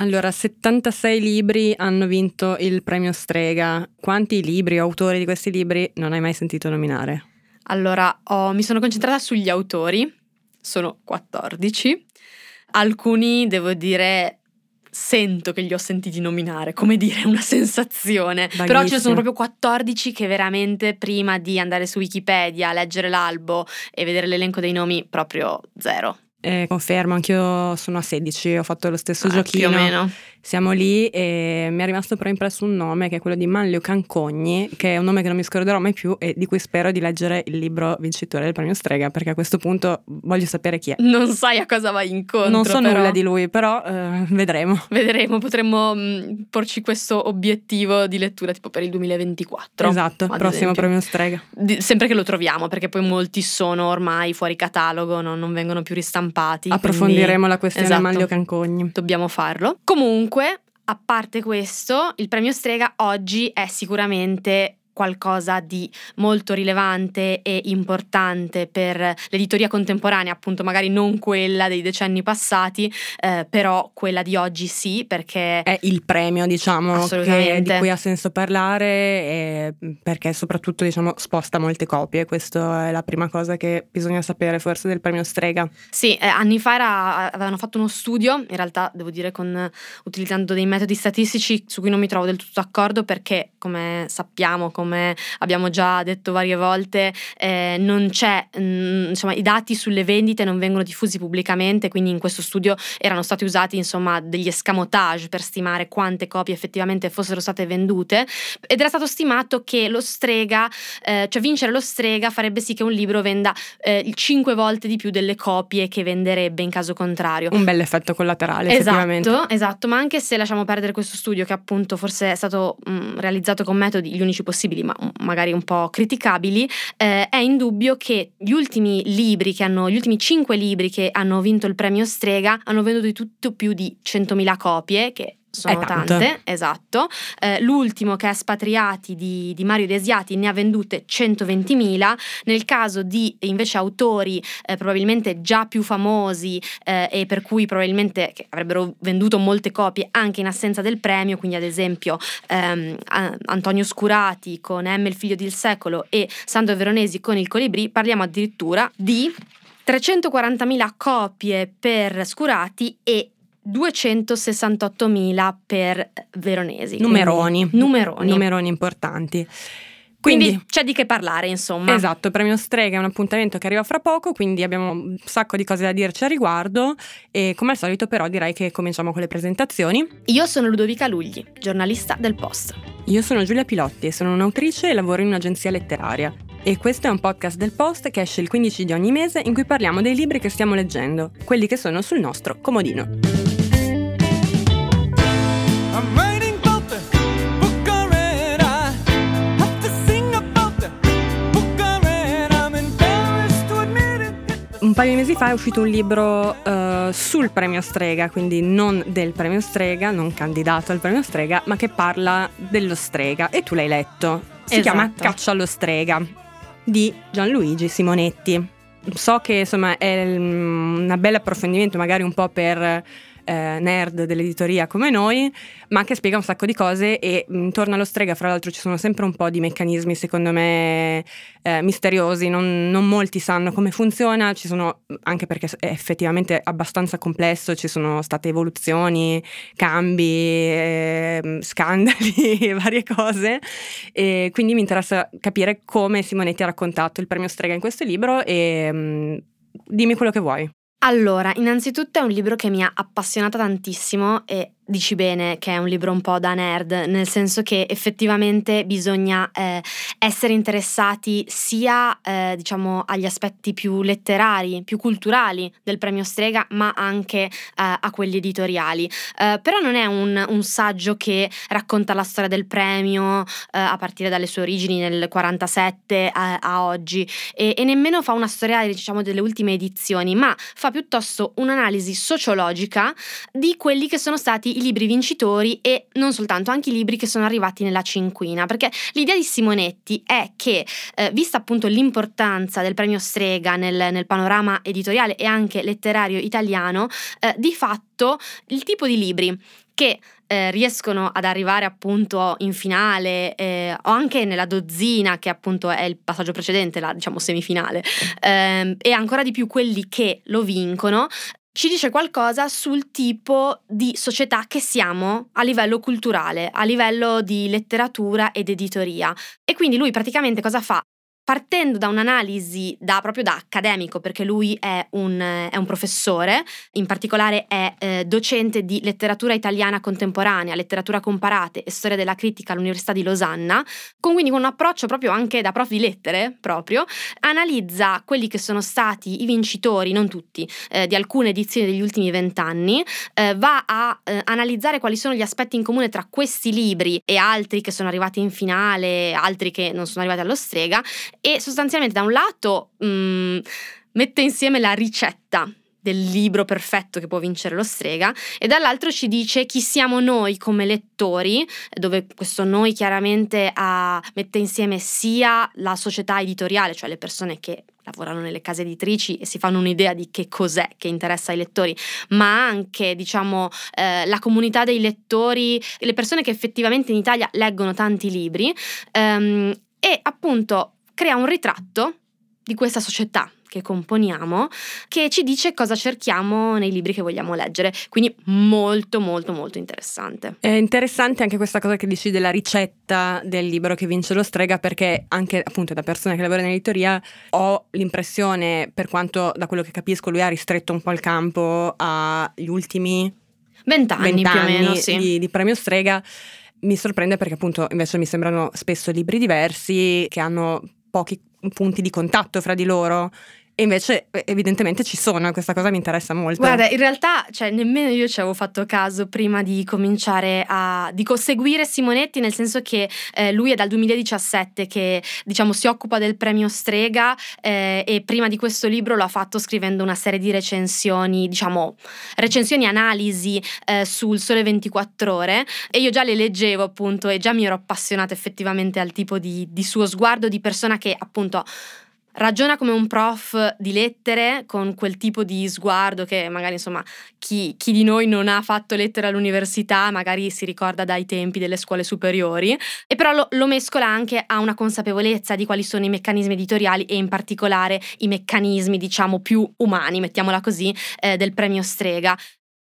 Allora, 76 libri hanno vinto il premio Strega. Quanti libri o autori di questi libri non hai mai sentito nominare? Allora, ho, mi sono concentrata sugli autori, sono 14. Alcuni, devo dire, sento che li ho sentiti nominare, come dire, una sensazione. Vaghissimo. Però ce ne sono proprio 14 che veramente prima di andare su Wikipedia, leggere l'albo e vedere l'elenco dei nomi, proprio zero. Eh, confermo, anch'io sono a 16, ho fatto lo stesso Ah, giochino. Più o meno. Siamo lì e mi è rimasto però impresso un nome che è quello di Manlio Cancogni, che è un nome che non mi scorderò mai più e di cui spero di leggere il libro vincitore del premio Strega, perché a questo punto voglio sapere chi è. Non sai a cosa vai incontro. non so però. nulla di lui, però eh, vedremo. Vedremo, potremmo mh, porci questo obiettivo di lettura tipo per il 2024. esatto, prossimo esempio. premio Strega. Di- sempre che lo troviamo, perché poi molti sono ormai fuori catalogo, non, non vengono più ristampati. Approfondiremo la questione esatto. Manlio Cancogni. dobbiamo farlo. Comunque, a parte questo, il premio Strega oggi è sicuramente qualcosa di molto rilevante e importante per l'editoria contemporanea, appunto magari non quella dei decenni passati, eh, però quella di oggi sì, perché È il premio, diciamo, che- di cui ha senso parlare e perché soprattutto diciamo, sposta molte copie. Questa è la prima cosa che bisogna sapere forse del premio Strega. Sì, eh, anni fa era- avevano fatto uno studio, in realtà devo dire con, utilizzando dei metodi statistici su cui non mi trovo del tutto d'accordo perché come sappiamo, come abbiamo già detto varie volte, eh, non c'è, mm, insomma i dati sulle vendite non vengono diffusi pubblicamente, quindi in questo studio erano stati usati insomma degli escamotage per stimare quante copie effettivamente fossero state vendute ed era stato stimato che lo strega, eh, cioè vincere lo strega farebbe sì che un libro venda eh, il 5 volte di più delle copie che venderebbe in caso contrario. Un bel effetto collaterale, effettivamente. Esatto, esatto, ma anche se lasciamo perdere questo studio che appunto forse è stato mh, realizzato con metodi gli unici possibili, ma magari un po' criticabili, eh, è indubbio che gli ultimi libri che hanno, gli ultimi cinque libri che hanno vinto il premio Strega hanno venduto di tutto più di 100.000 copie, che sono È tanto. tante, esatto. Eh, l'ultimo che è Spatriati di, di Mario Desiati ne ha vendute 120.000. Nel caso di invece autori eh, probabilmente già più famosi eh, e per cui probabilmente avrebbero venduto molte copie anche in assenza del premio, quindi ad esempio ehm, Antonio Scurati con M il figlio del secolo e Sandro Veronesi con Il Colibrì, parliamo addirittura di 340.000 copie per Scurati e 268.000 per Veronesi. Numeroni. Numeroni. Numeroni importanti. Quindi, Quindi, c'è di che parlare, insomma. esatto, il premio Strega è un appuntamento che arriva fra poco, quindi abbiamo un sacco di cose da dirci a riguardo e come al solito però direi che cominciamo con le presentazioni. Io sono Ludovica Lugli, giornalista del Post. Io sono Giulia Pilotti e sono un'autrice e lavoro in un'agenzia letteraria. E questo è un podcast del Post che esce il 15 di ogni mese in cui parliamo dei libri che stiamo leggendo, quelli che sono sul nostro comodino. Paio di mesi fa è uscito un libro eh, sul premio Strega, quindi non del premio Strega, non candidato al premio Strega, ma che parla dello Strega. E tu l'hai letto. Si Esatto. chiama Caccia allo Strega di Gianluigi Simonetti. So che insomma è mm, un bel approfondimento, magari un po' per eh, nerd dell'editoria come noi, ma che spiega un sacco di cose e mm, intorno allo strega, fra l'altro, ci sono sempre un po' di meccanismi, secondo me, eh, misteriosi. Non, non molti sanno come funziona, ci sono, anche perché è effettivamente abbastanza complesso, ci sono state evoluzioni, cambi, ehm, scandali e varie cose. E quindi mi interessa capire come Simonetti ha raccontato il premio Strega in questo libro e mm, dimmi quello che vuoi. Allora, innanzitutto è un libro che mi ha appassionata tantissimo e dici bene che è un libro un po' da nerd, nel senso che effettivamente bisogna eh, essere interessati sia eh, diciamo agli aspetti più letterari, più culturali del premio Strega, ma anche eh, a quelli editoriali. Eh, però non è un, un saggio che racconta la storia del premio eh, a partire dalle sue origini nel 47 a, a oggi e, e nemmeno fa una storia diciamo delle ultime edizioni, ma fa piuttosto un'analisi sociologica di quelli che sono stati i libri vincitori e non soltanto, anche i libri che sono arrivati nella cinquina, perché l'idea di Simonetti è che, eh, vista appunto l'importanza del premio Strega nel, nel panorama editoriale e anche letterario italiano, eh, di fatto il tipo di libri che eh, riescono ad arrivare appunto in finale eh, o anche nella dozzina che appunto è il passaggio precedente, la diciamo semifinale, ehm, e ancora di più quelli che lo vincono, ci dice qualcosa sul tipo di società che siamo a livello culturale, a livello di letteratura ed editoria. E quindi lui praticamente cosa fa? Partendo da un'analisi da, proprio da accademico, perché lui è un, è un professore, in particolare è eh, docente di letteratura italiana contemporanea, letteratura comparate e storia della critica all'Università di Losanna, con quindi con un approccio proprio anche da prof di lettere, proprio, analizza quelli che sono stati i vincitori, non tutti, eh, di alcune edizioni degli ultimi vent'anni, eh, va a eh, analizzare quali sono gli aspetti in comune tra questi libri e altri che sono arrivati in finale, altri che non sono arrivati allo strega e sostanzialmente da un lato mh, mette insieme la ricetta del libro perfetto che può vincere lo strega e dall'altro ci dice chi siamo noi come lettori, dove questo noi chiaramente ha, mette insieme sia la società editoriale, cioè le persone che lavorano nelle case editrici e si fanno un'idea di che cos'è che interessa ai lettori, ma anche diciamo eh, la comunità dei lettori, le persone che effettivamente in Italia leggono tanti libri ehm, e appunto crea un ritratto di questa società che componiamo che ci dice cosa cerchiamo nei libri che vogliamo leggere. Quindi molto molto molto interessante. È interessante anche questa cosa che dici della ricetta del libro che vince lo strega perché anche appunto da persone che lavorano in editoria ho l'impressione, per quanto da quello che capisco lui ha ristretto un po' il campo agli ultimi Vent'anni, più o meno, sì. di, di premio strega. Mi sorprende perché appunto invece mi sembrano spesso libri diversi che hanno pochi punti di contatto fra di loro. E invece eh, evidentemente ci sono, questa cosa mi interessa molto. Guarda, in realtà, cioè, nemmeno io ci avevo fatto caso prima di cominciare a di seguire Simonetti, nel senso che eh, lui è dal 2017 che diciamo si occupa del premio Strega eh, e prima di questo libro lo ha fatto scrivendo una serie di recensioni, diciamo, recensioni analisi eh, sul Sole 24 Ore e io già le leggevo appunto e già mi ero appassionata effettivamente al tipo di, di suo sguardo di persona che appunto ragiona come un prof di lettere con quel tipo di sguardo che magari insomma chi, chi, di noi non ha fatto lettere all'università magari si ricorda dai tempi delle scuole superiori e però lo, lo mescola anche a una consapevolezza di quali sono i meccanismi editoriali e in particolare i meccanismi diciamo più umani mettiamola così eh, del premio Strega.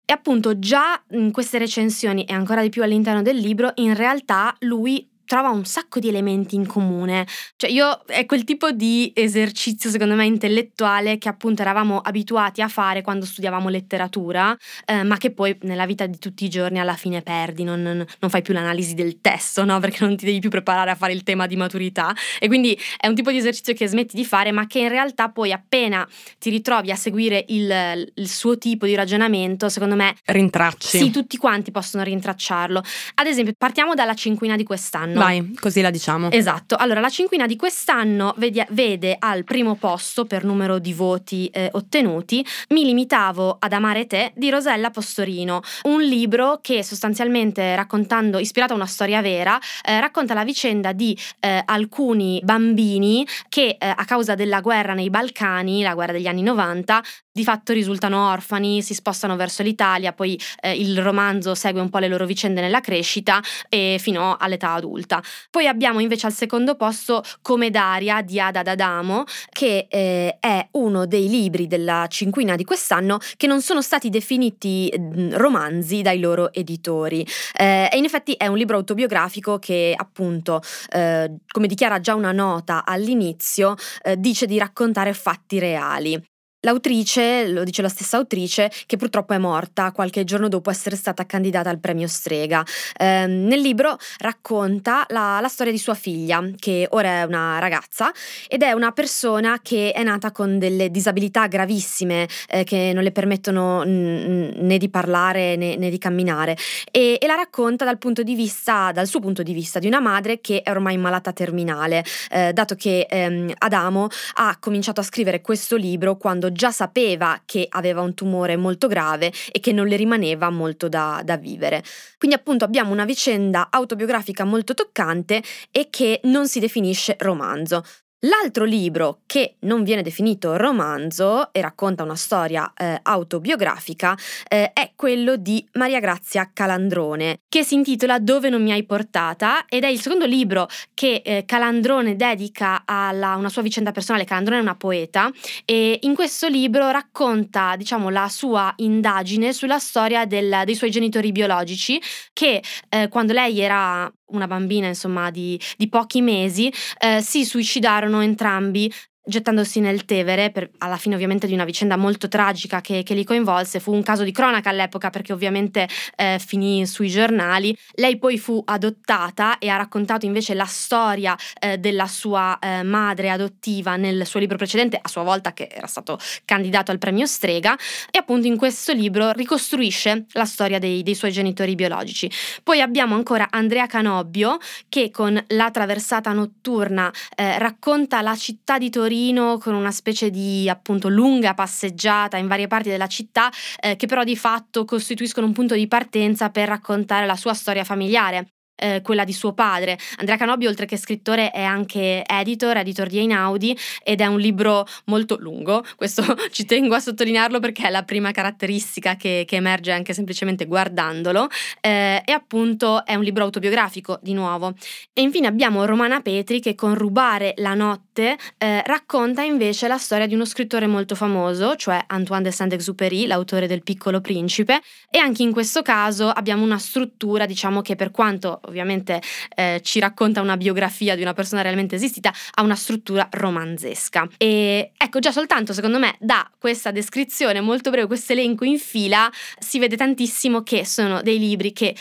E appunto già in queste recensioni e ancora di più all'interno del libro in realtà lui trova un sacco di elementi in comune. Cioè io è quel tipo di esercizio secondo me intellettuale che appunto eravamo abituati a fare quando studiavamo letteratura, eh, ma che poi nella vita di tutti i giorni alla fine perdi, non, non, fai più l'analisi del testo, no? Perché non ti devi più preparare a fare il tema di maturità e quindi è un tipo di esercizio che smetti di fare, ma che in realtà poi appena ti ritrovi a seguire il, il suo tipo di ragionamento, secondo me... Rintracci. Sì, tutti quanti possono rintracciarlo. Ad esempio, partiamo dalla cinquina di quest'anno. Vai, così la diciamo. Esatto. Allora, la cinquina di quest'anno vede, vede al primo posto per numero di voti eh, ottenuti Mi limitavo ad amare te di Rosella Postorino, un libro che sostanzialmente raccontando, ispirato a una storia vera, eh, racconta la vicenda di eh, alcuni bambini che eh, a causa della guerra nei Balcani, la guerra degli anni 90, di fatto risultano orfani, si spostano verso l'Italia, poi eh, il romanzo segue un po' le loro vicende nella crescita e fino all'età adulta. Poi abbiamo invece al secondo posto Come Daria di Ada D'Adamo, che eh, è uno dei libri della cinquina di quest'anno che non sono stati definiti romanzi dai loro editori. Eh, e in effetti è un libro autobiografico che appunto, eh, come dichiara già una nota all'inizio, eh, dice di raccontare fatti reali. L'autrice, lo dice la stessa autrice, che purtroppo è morta qualche giorno dopo essere stata candidata al premio Strega. Eh, nel libro racconta la, la, storia di sua figlia, che ora è una ragazza, ed è una persona che è nata con delle disabilità gravissime eh, che non le permettono né di parlare né, né di camminare. E, e, la racconta dal vista, dal suo punto di vista, di una madre che è ormai malata terminale, eh, dato che ehm, Adamo ha cominciato a scrivere questo libro quando già sapeva che aveva un tumore molto grave e che non le rimaneva molto da, da vivere. Quindi appunto abbiamo una vicenda autobiografica molto toccante e che non si definisce romanzo. L'altro libro che non viene definito romanzo e racconta una storia eh, autobiografica eh, è quello di Maria Grazia Calandrone, che si intitola Dove non mi hai portata ed è il secondo libro che eh, Calandrone dedica a una sua vicenda personale. Calandrone è una poeta e in questo libro racconta, diciamo, la sua indagine sulla storia del, dei suoi genitori biologici che eh, quando lei era una bambina insomma di, di pochi mesi, eh, si suicidarono entrambi gettandosi nel Tevere, per, alla fine ovviamente di una vicenda molto tragica che, che, li coinvolse, fu un caso di cronaca all'epoca perché ovviamente eh, finì sui giornali. Lei poi fu adottata e ha raccontato invece la storia eh, della sua eh, madre adottiva nel suo libro precedente, a sua volta che era stato candidato al premio Strega, e appunto in questo libro ricostruisce la storia dei, dei suoi genitori biologici. Poi abbiamo ancora Andrea Canobbio che con La traversata notturna eh, racconta la città di Torino Torino con una specie di appunto lunga passeggiata in varie parti della città eh, che però di fatto costituiscono un punto di partenza per raccontare la sua storia familiare eh, quella di suo padre. Andrea Canobbi, oltre che scrittore, è anche editor, editor di Einaudi ed è un libro molto lungo. Questo ci tengo a sottolinearlo perché è la prima caratteristica che, che emerge anche semplicemente guardandolo. Eh, e appunto è un libro autobiografico, di nuovo. E infine abbiamo Romana Petri che con Rubare la notte eh, racconta invece la storia di uno scrittore molto famoso, cioè Antoine de Saint-Exupéry, l'autore del Piccolo Principe. E anche in questo caso abbiamo una struttura, diciamo che per quanto ovviamente eh, ci racconta una biografia di una persona realmente esistita, ha una struttura romanzesca. E ecco, già soltanto secondo me da questa descrizione molto breve, questo elenco in fila, si vede tantissimo che sono dei libri che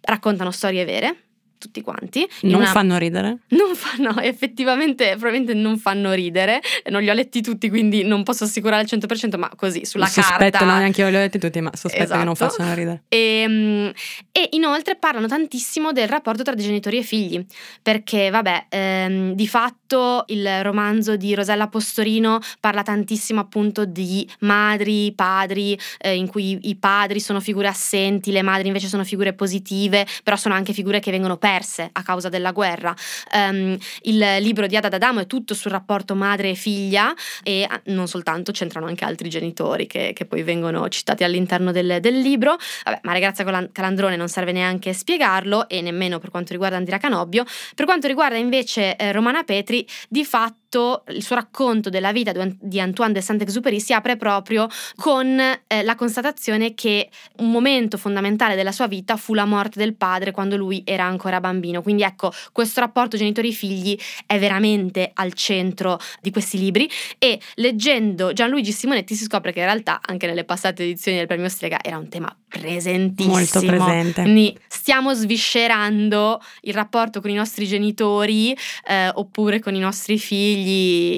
raccontano storie vere, tutti quanti. Non una... fanno ridere? Non fanno, effettivamente, probabilmente non fanno ridere. Non li ho letti tutti, quindi non posso assicurare al 100%, ma così, sulla sospetto, carta. Sospetto, no, neanche io li ho letti tutti, ma sospetto esatto. che non Esatto. facciano ridere. E, Ehm, e, inoltre parlano tantissimo del rapporto tra genitori e figli, perché vabbè, ehm, di fatto il romanzo di Rosella Postorino parla tantissimo appunto di madri, padri, eh, in cui i padri sono figure assenti, le madri invece sono figure positive, però sono anche figure che vengono perse a causa della guerra. Um, il libro di Ada D'Adamo è tutto sul rapporto madre e figlia e ah, non soltanto, c'entrano anche altri genitori che, che poi vengono citati all'interno del, del libro. Vabbè, Maria Grazia Calandrone non serve neanche spiegarlo e nemmeno per quanto riguarda Andrea Canobbio. Per quanto riguarda invece eh, Romana Petri, di fatto il suo racconto della vita di Antoine de Saint-Exupéry si apre proprio con eh, la constatazione che un momento fondamentale della sua vita fu la morte del padre quando lui era ancora bambino. Quindi ecco, questo rapporto genitori-figli è veramente al centro di questi libri e leggendo Gianluigi Simonetti si scopre che in realtà anche nelle passate edizioni del premio Strega era un tema presentissimo. Molto presente. Quindi stiamo sviscerando il rapporto con i nostri genitori eh, oppure con i nostri figli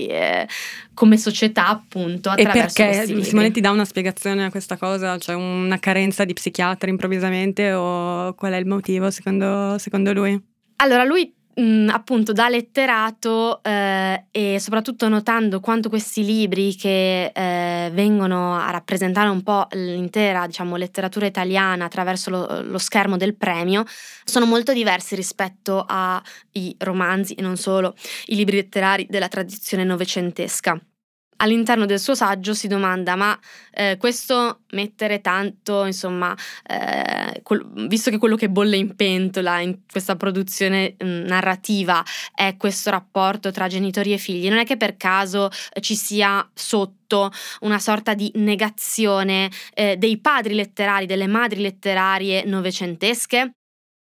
eh, come società, appunto. E Attraverso perché questi libri. Simonetti dà una spiegazione a questa cosa? C'è una carenza di psichiatri improvvisamente o qual è il motivo secondo, secondo lui? Allora, lui mh, appunto da letterato eh, e soprattutto notando quanto questi libri che eh, vengono a rappresentare un po' l'intera diciamo, letteratura italiana attraverso lo, lo, schermo del premio sono molto diversi rispetto ai romanzi e non solo i libri letterari della tradizione novecentesca all'interno del suo saggio si domanda ma eh, questo mettere tanto insomma eh, quel, visto che quello che bolle in pentola in questa produzione mh, narrativa è questo rapporto tra genitori e figli non è che per caso eh, ci sia sotto una sorta di negazione eh, dei padri letterari delle madri letterarie novecentesche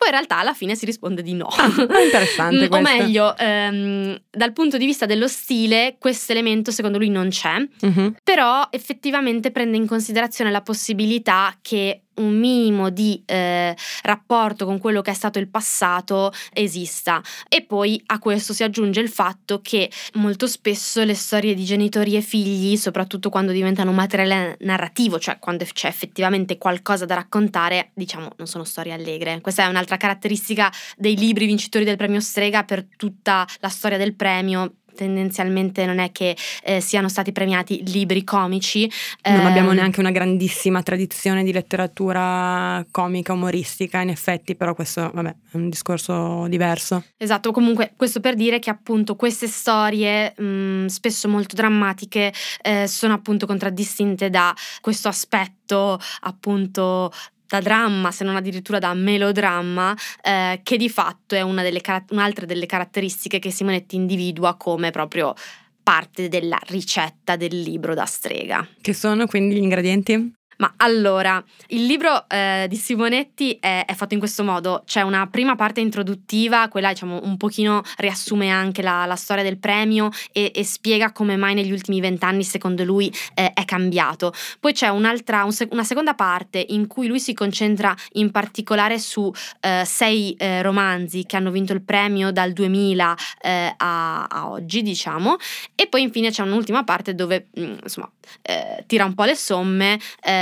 poi in realtà alla fine si risponde di no. Ah, è interessante. o meglio, ehm, dal punto di vista dello stile, questo elemento secondo lui non c'è, uh-huh. però effettivamente prende in considerazione la possibilità che un minimo di eh, rapporto con quello che è stato il passato esista. E poi a questo si aggiunge il fatto che molto spesso le storie di genitori e figli, soprattutto quando diventano materiale narrativo, cioè quando c'è effettivamente qualcosa da raccontare, diciamo, non sono storie allegre. Questa è un'altra caratteristica dei libri vincitori del premio Strega per tutta la storia del premio tendenzialmente non è che eh, siano stati premiati libri comici. Non Ehm, abbiamo neanche una grandissima tradizione di letteratura comica, umoristica, in effetti, però questo, vabbè, è un discorso diverso. Esatto, comunque questo per dire che appunto queste storie, mh, spesso molto drammatiche, eh, sono appunto contraddistinte da questo aspetto appunto da dramma, se non addirittura da melodramma, eh, che di fatto è delle un'altra delle caratteristiche che Simonetti individua come proprio parte della ricetta del libro da strega. Che sono quindi gli ingredienti? Ma allora, il libro eh, di Simonetti è, è fatto in questo modo, c'è una prima parte introduttiva, quella diciamo un pochino riassume anche la, la storia del premio e, e spiega come mai negli ultimi vent'anni secondo lui eh, è cambiato. Poi c'è un'altra, un una seconda parte in cui lui si concentra in particolare su eh, sei eh, romanzi che hanno vinto il premio dal 2000 eh, a, a oggi, diciamo, e poi infine c'è un'ultima parte dove mh, insomma eh, tira un po' le somme,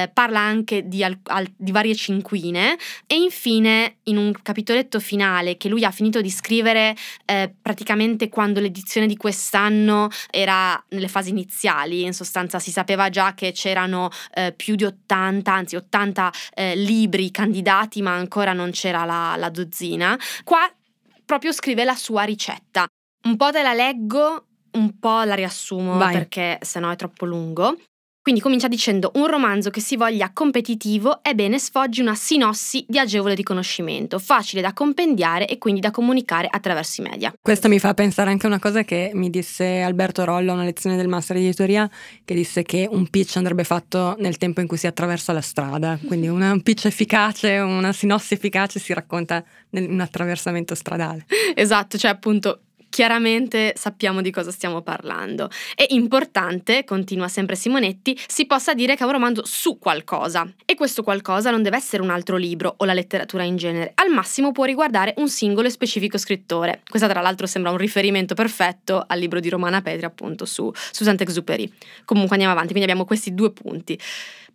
eh, parla anche di, al- al- di varie cinquine e infine in un capitoletto finale che lui ha finito di scrivere eh, praticamente quando l'edizione di quest'anno era nelle fasi iniziali, in sostanza si sapeva già che c'erano eh, più di 80, anzi 80 eh, libri candidati ma ancora non c'era la, la dozzina, qua proprio scrive la sua ricetta. Un po' te la leggo, un po' la riassumo Vai. perché sennò è troppo lungo. Quindi comincia dicendo un romanzo che si voglia competitivo è bene sfoggi una sinossi di agevole riconoscimento, facile da compendiare e quindi da comunicare attraverso i media. Questo mi fa pensare anche a una cosa che mi disse Alberto Rollo a una lezione del master di editoria, che disse che un pitch andrebbe fatto nel tempo in cui si attraversa la strada. Quindi una- un pitch efficace, una sinossi efficace si racconta in un attraversamento stradale. Esatto, cioè appunto chiaramente sappiamo di cosa stiamo parlando. È importante, continua sempre Simonetti, si possa dire che è un romanzo su qualcosa. E questo qualcosa non deve essere un altro libro o la letteratura in genere. Al massimo può riguardare un singolo e specifico scrittore. Questa tra l'altro sembra un riferimento perfetto al libro di Romana Petri appunto su, su Saint-Exupéry. Comunque andiamo avanti, quindi abbiamo questi due punti.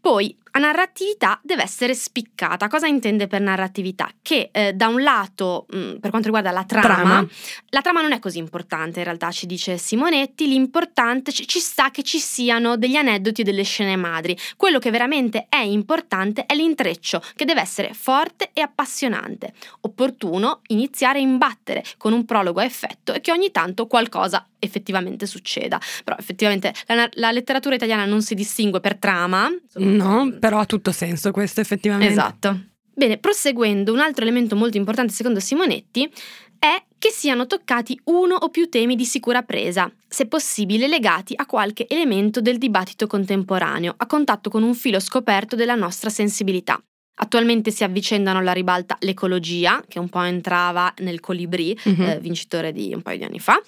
Poi, la narratività deve essere spiccata. Cosa intende per narratività? Che eh, da un lato, mh, per quanto riguarda la trama, Trama. la trama non è così importante, in realtà ci dice Simonetti, l'importante ci, ci sta che ci siano degli aneddoti e delle scene madri. Quello che veramente è importante è l'intreccio, che deve essere forte e appassionante. Opportuno iniziare a imbattere con un prologo a effetto e che ogni tanto qualcosa effettivamente succeda. Però effettivamente la, la letteratura italiana non si distingue per trama. No, però ha tutto senso questo effettivamente. Esatto. Bene, proseguendo, un altro elemento molto importante secondo Simonetti è che siano toccati uno o più temi di sicura presa, se possibile legati a qualche elemento del dibattito contemporaneo, a contatto con un filo scoperto della nostra sensibilità. Attualmente si avvicendano alla ribalta l'ecologia, che un po' entrava nel Colibrì, Mhm. eh, vincitore di un paio di anni fa,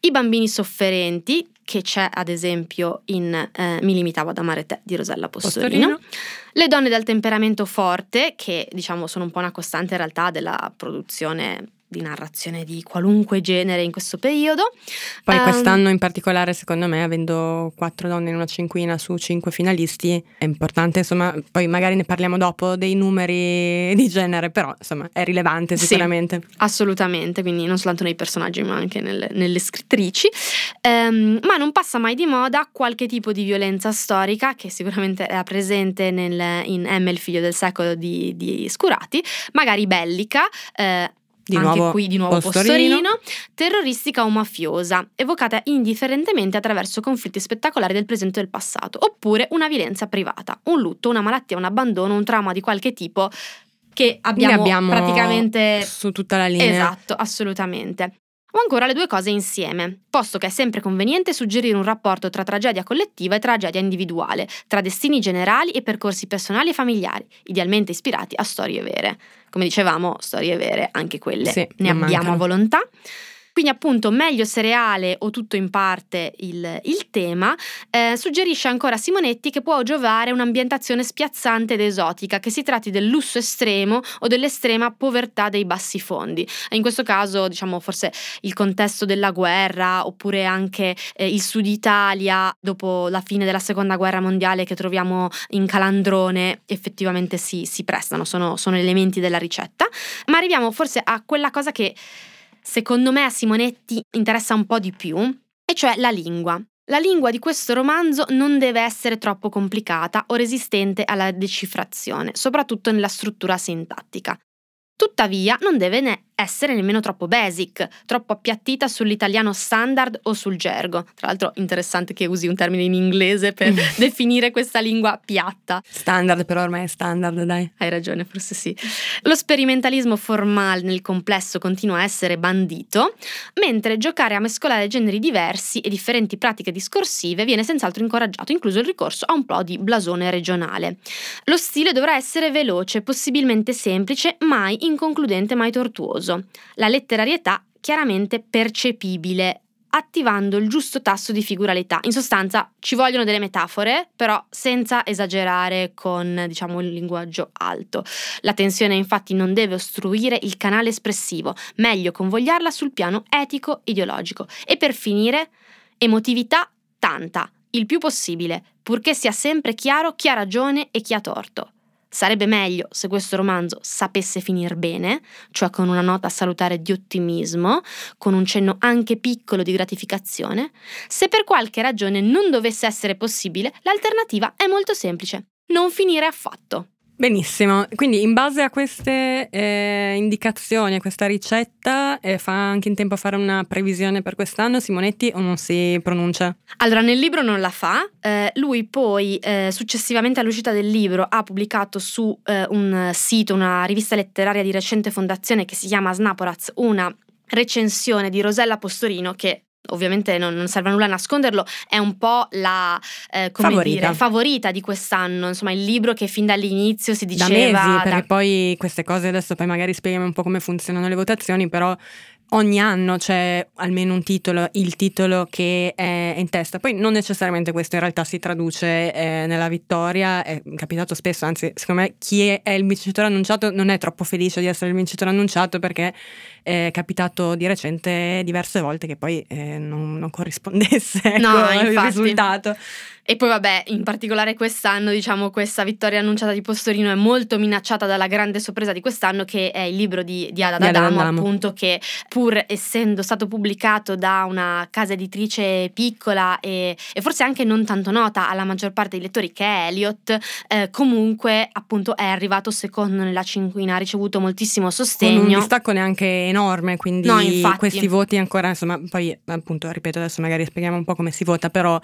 i bambini sofferenti, che c'è ad esempio in eh, Mi limitavo ad amare te di Rosella Postorino. Postorino. Le donne dal temperamento forte, che diciamo sono un po' una costante in realtà della produzione di narrazione di qualunque genere in questo periodo. Poi Ehm, quest'anno in particolare, secondo me, avendo quattro donne in una cinquina su cinque finalisti, è importante, insomma, poi magari ne parliamo dopo dei numeri di genere, però insomma è rilevante Sì. sicuramente. Assolutamente, quindi non soltanto nei personaggi ma anche nelle, nelle scrittrici. Ehm, ma non passa mai di moda qualche tipo di violenza storica che sicuramente era presente nel- in M, il figlio del secolo di, di Scurati, magari bellica. eh, Di anche nuovo qui di nuovo Postorino. postorino. terroristica o mafiosa, evocata indifferentemente attraverso conflitti spettacolari del presente e del passato, oppure una violenza privata, un lutto, una malattia, un abbandono, un trauma di qualche tipo che abbiamo, abbiamo praticamente su tutta la linea. Esatto, assolutamente. O ancora le due cose insieme, posto che è sempre conveniente suggerire un rapporto tra tragedia collettiva e tragedia individuale, tra destini generali e percorsi personali e familiari, idealmente ispirati a storie vere. Come dicevamo, storie vere, anche quelle Sì, ne abbiamo a mancano. volontà. Quindi appunto meglio se reale o tutto in parte il, il tema, eh, suggerisce ancora Simonetti che può giovare un'ambientazione spiazzante ed esotica, che si tratti del lusso estremo o dell'estrema povertà dei bassi fondi. In questo caso diciamo forse il contesto della guerra oppure anche eh, il sud Italia dopo la fine della seconda guerra mondiale che troviamo in Calandrone effettivamente si, si prestano, sono, sono elementi della ricetta. Ma arriviamo forse a quella cosa che secondo me a Simonetti interessa un po' di più, e cioè la lingua. La lingua di questo romanzo non deve essere troppo complicata o resistente alla decifrazione, soprattutto nella struttura sintattica. Tuttavia non deve ne essere nemmeno troppo basic, troppo appiattita sull'italiano standard o sul gergo. Tra l'altro interessante che usi un termine in inglese per definire questa lingua piatta. Standard, però ormai è standard, dai. Hai ragione, forse sì. Lo sperimentalismo formale nel complesso continua a essere bandito, mentre giocare a mescolare generi diversi e differenti pratiche discorsive viene senz'altro incoraggiato, incluso il ricorso a un po' di blasone regionale. Lo stile dovrà essere veloce, possibilmente semplice, mai inconcludente, mai tortuoso. La letterarietà chiaramente percepibile attivando il giusto tasso di figuralità. In sostanza ci vogliono delle metafore, però senza esagerare con, diciamo, il linguaggio alto. La tensione infatti non deve ostruire il canale espressivo, meglio convogliarla sul piano etico-ideologico. E per finire, emotività tanta, il più possibile, purché sia sempre chiaro chi ha ragione e chi ha torto. Sarebbe meglio se questo romanzo sapesse finire bene, cioè con una nota salutare di ottimismo, con un cenno anche piccolo di gratificazione. Se per qualche ragione non dovesse essere possibile, l'alternativa è molto semplice. Non finire affatto. Benissimo, quindi in base a queste eh, indicazioni, a questa ricetta, eh, fa anche in tempo a fare una previsione per quest'anno Simonetti o non si pronuncia? Allora, nel libro non la fa, eh, lui poi eh, successivamente all'uscita del libro ha pubblicato su eh, un sito, una rivista letteraria di recente fondazione che si chiama Snaporaz, una recensione di Rosella Postorino che ovviamente non, non serve a nulla nasconderlo, è un po' la eh, come Favorita. dire, favorita di quest'anno, insomma il libro che fin dall'inizio si Da diceva mesi, perché da- poi queste cose adesso poi magari spieghiamo un po' come funzionano le votazioni, però ogni anno c'è almeno un titolo, il titolo che è in testa. Poi non necessariamente questo in realtà si traduce eh, nella vittoria, è capitato spesso, anzi secondo me chi è il vincitore annunciato non è troppo felice di essere il vincitore annunciato perché è capitato di recente diverse volte che poi eh, non, non corrispondesse ecco, No, il infatti. risultato. E poi vabbè, in particolare quest'anno, diciamo, questa vittoria annunciata di Postorino è molto minacciata dalla grande sorpresa di quest'anno che è il libro di, di Ada D'Adamo, appunto, che pur essendo stato pubblicato da una casa editrice piccola e, e forse anche non tanto nota alla maggior parte dei lettori che è Eliot, eh, comunque appunto è arrivato secondo nella cinquina, ha ricevuto moltissimo Con un sostegno. distacco neanche enorme, quindi No, questi voti ancora, insomma, poi appunto, ripeto, adesso magari spieghiamo un po' come si vota, però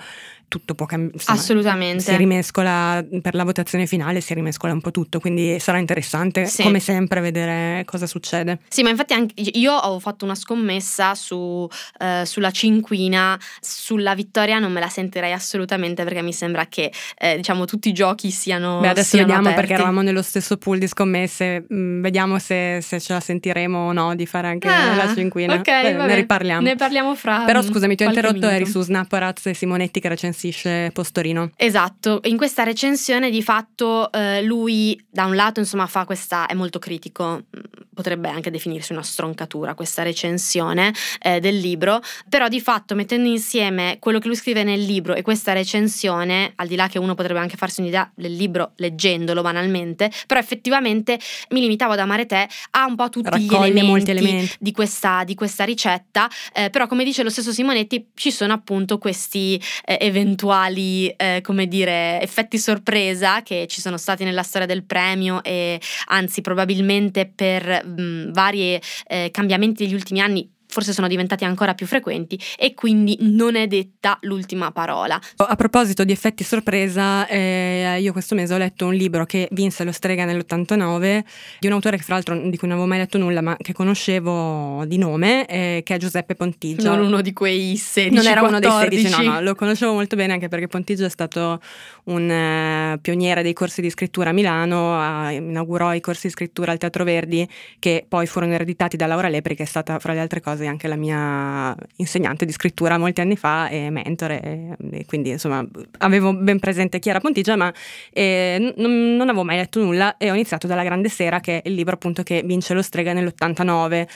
tutto può cambiare. Assolutamente. Si rimescola per la votazione finale, si rimescola un po' tutto, quindi sarà interessante Sì. come sempre vedere cosa succede. Sì, ma infatti anche io ho fatto una scommessa su, eh, sulla cinquina, sulla vittoria non me la sentirei assolutamente perché mi sembra che eh, diciamo tutti i giochi siano Beh, adesso siano vediamo aperti. perché eravamo nello stesso pool di scommesse, mm, vediamo se, se ce la sentiremo o no di fare anche Ah, la cinquina. Ok, Eh, vabbè. ne riparliamo. Ne parliamo fra Però scusami, ti ho interrotto, eri minuto. su Snapparaz e Simonetti che recensisce Postorino. Esatto, in questa recensione di fatto eh, lui da un lato insomma fa questa, è molto critico, mm, potrebbe anche definirsi una stroncatura questa recensione eh, del libro, però di fatto mettendo insieme quello che lui scrive nel libro e questa recensione, al di là che uno potrebbe anche farsi un'idea del libro leggendolo banalmente, però effettivamente mi limitavo ad amare te a un po' tutti gli Raccoglie elementi, molti elementi. Di, questa, di questa ricetta, eh, però come dice lo stesso Simonetti ci sono appunto questi eh, eventuali, eh, come dire, effetti sorpresa che ci sono stati nella storia del premio e anzi probabilmente per mh, vari eh, cambiamenti degli ultimi anni forse sono diventati ancora più frequenti e quindi non è detta l'ultima parola. A proposito di effetti sorpresa, eh, io questo mese ho letto un libro che vinse lo Strega nell'89 di un autore che fra l'altro di cui non avevo mai letto nulla ma che conoscevo di nome, eh, che è Giuseppe Pontigia. Non uno di quei 16 Non era uno dei 16, 14. no, no, lo conoscevo molto bene anche perché Pontigia è stato un eh, pioniere dei corsi di scrittura a Milano, ha- inaugurò i corsi di scrittura al Teatro Verdi che poi furono ereditati da Laura Lepri che è stata fra le altre cose anche la mia insegnante di scrittura molti anni fa e mentore e, e quindi insomma avevo ben presente chi era Pontigia ma eh, n- non avevo mai letto nulla e ho iniziato dalla Grande Sera che è il libro appunto che vince lo Strega nell'89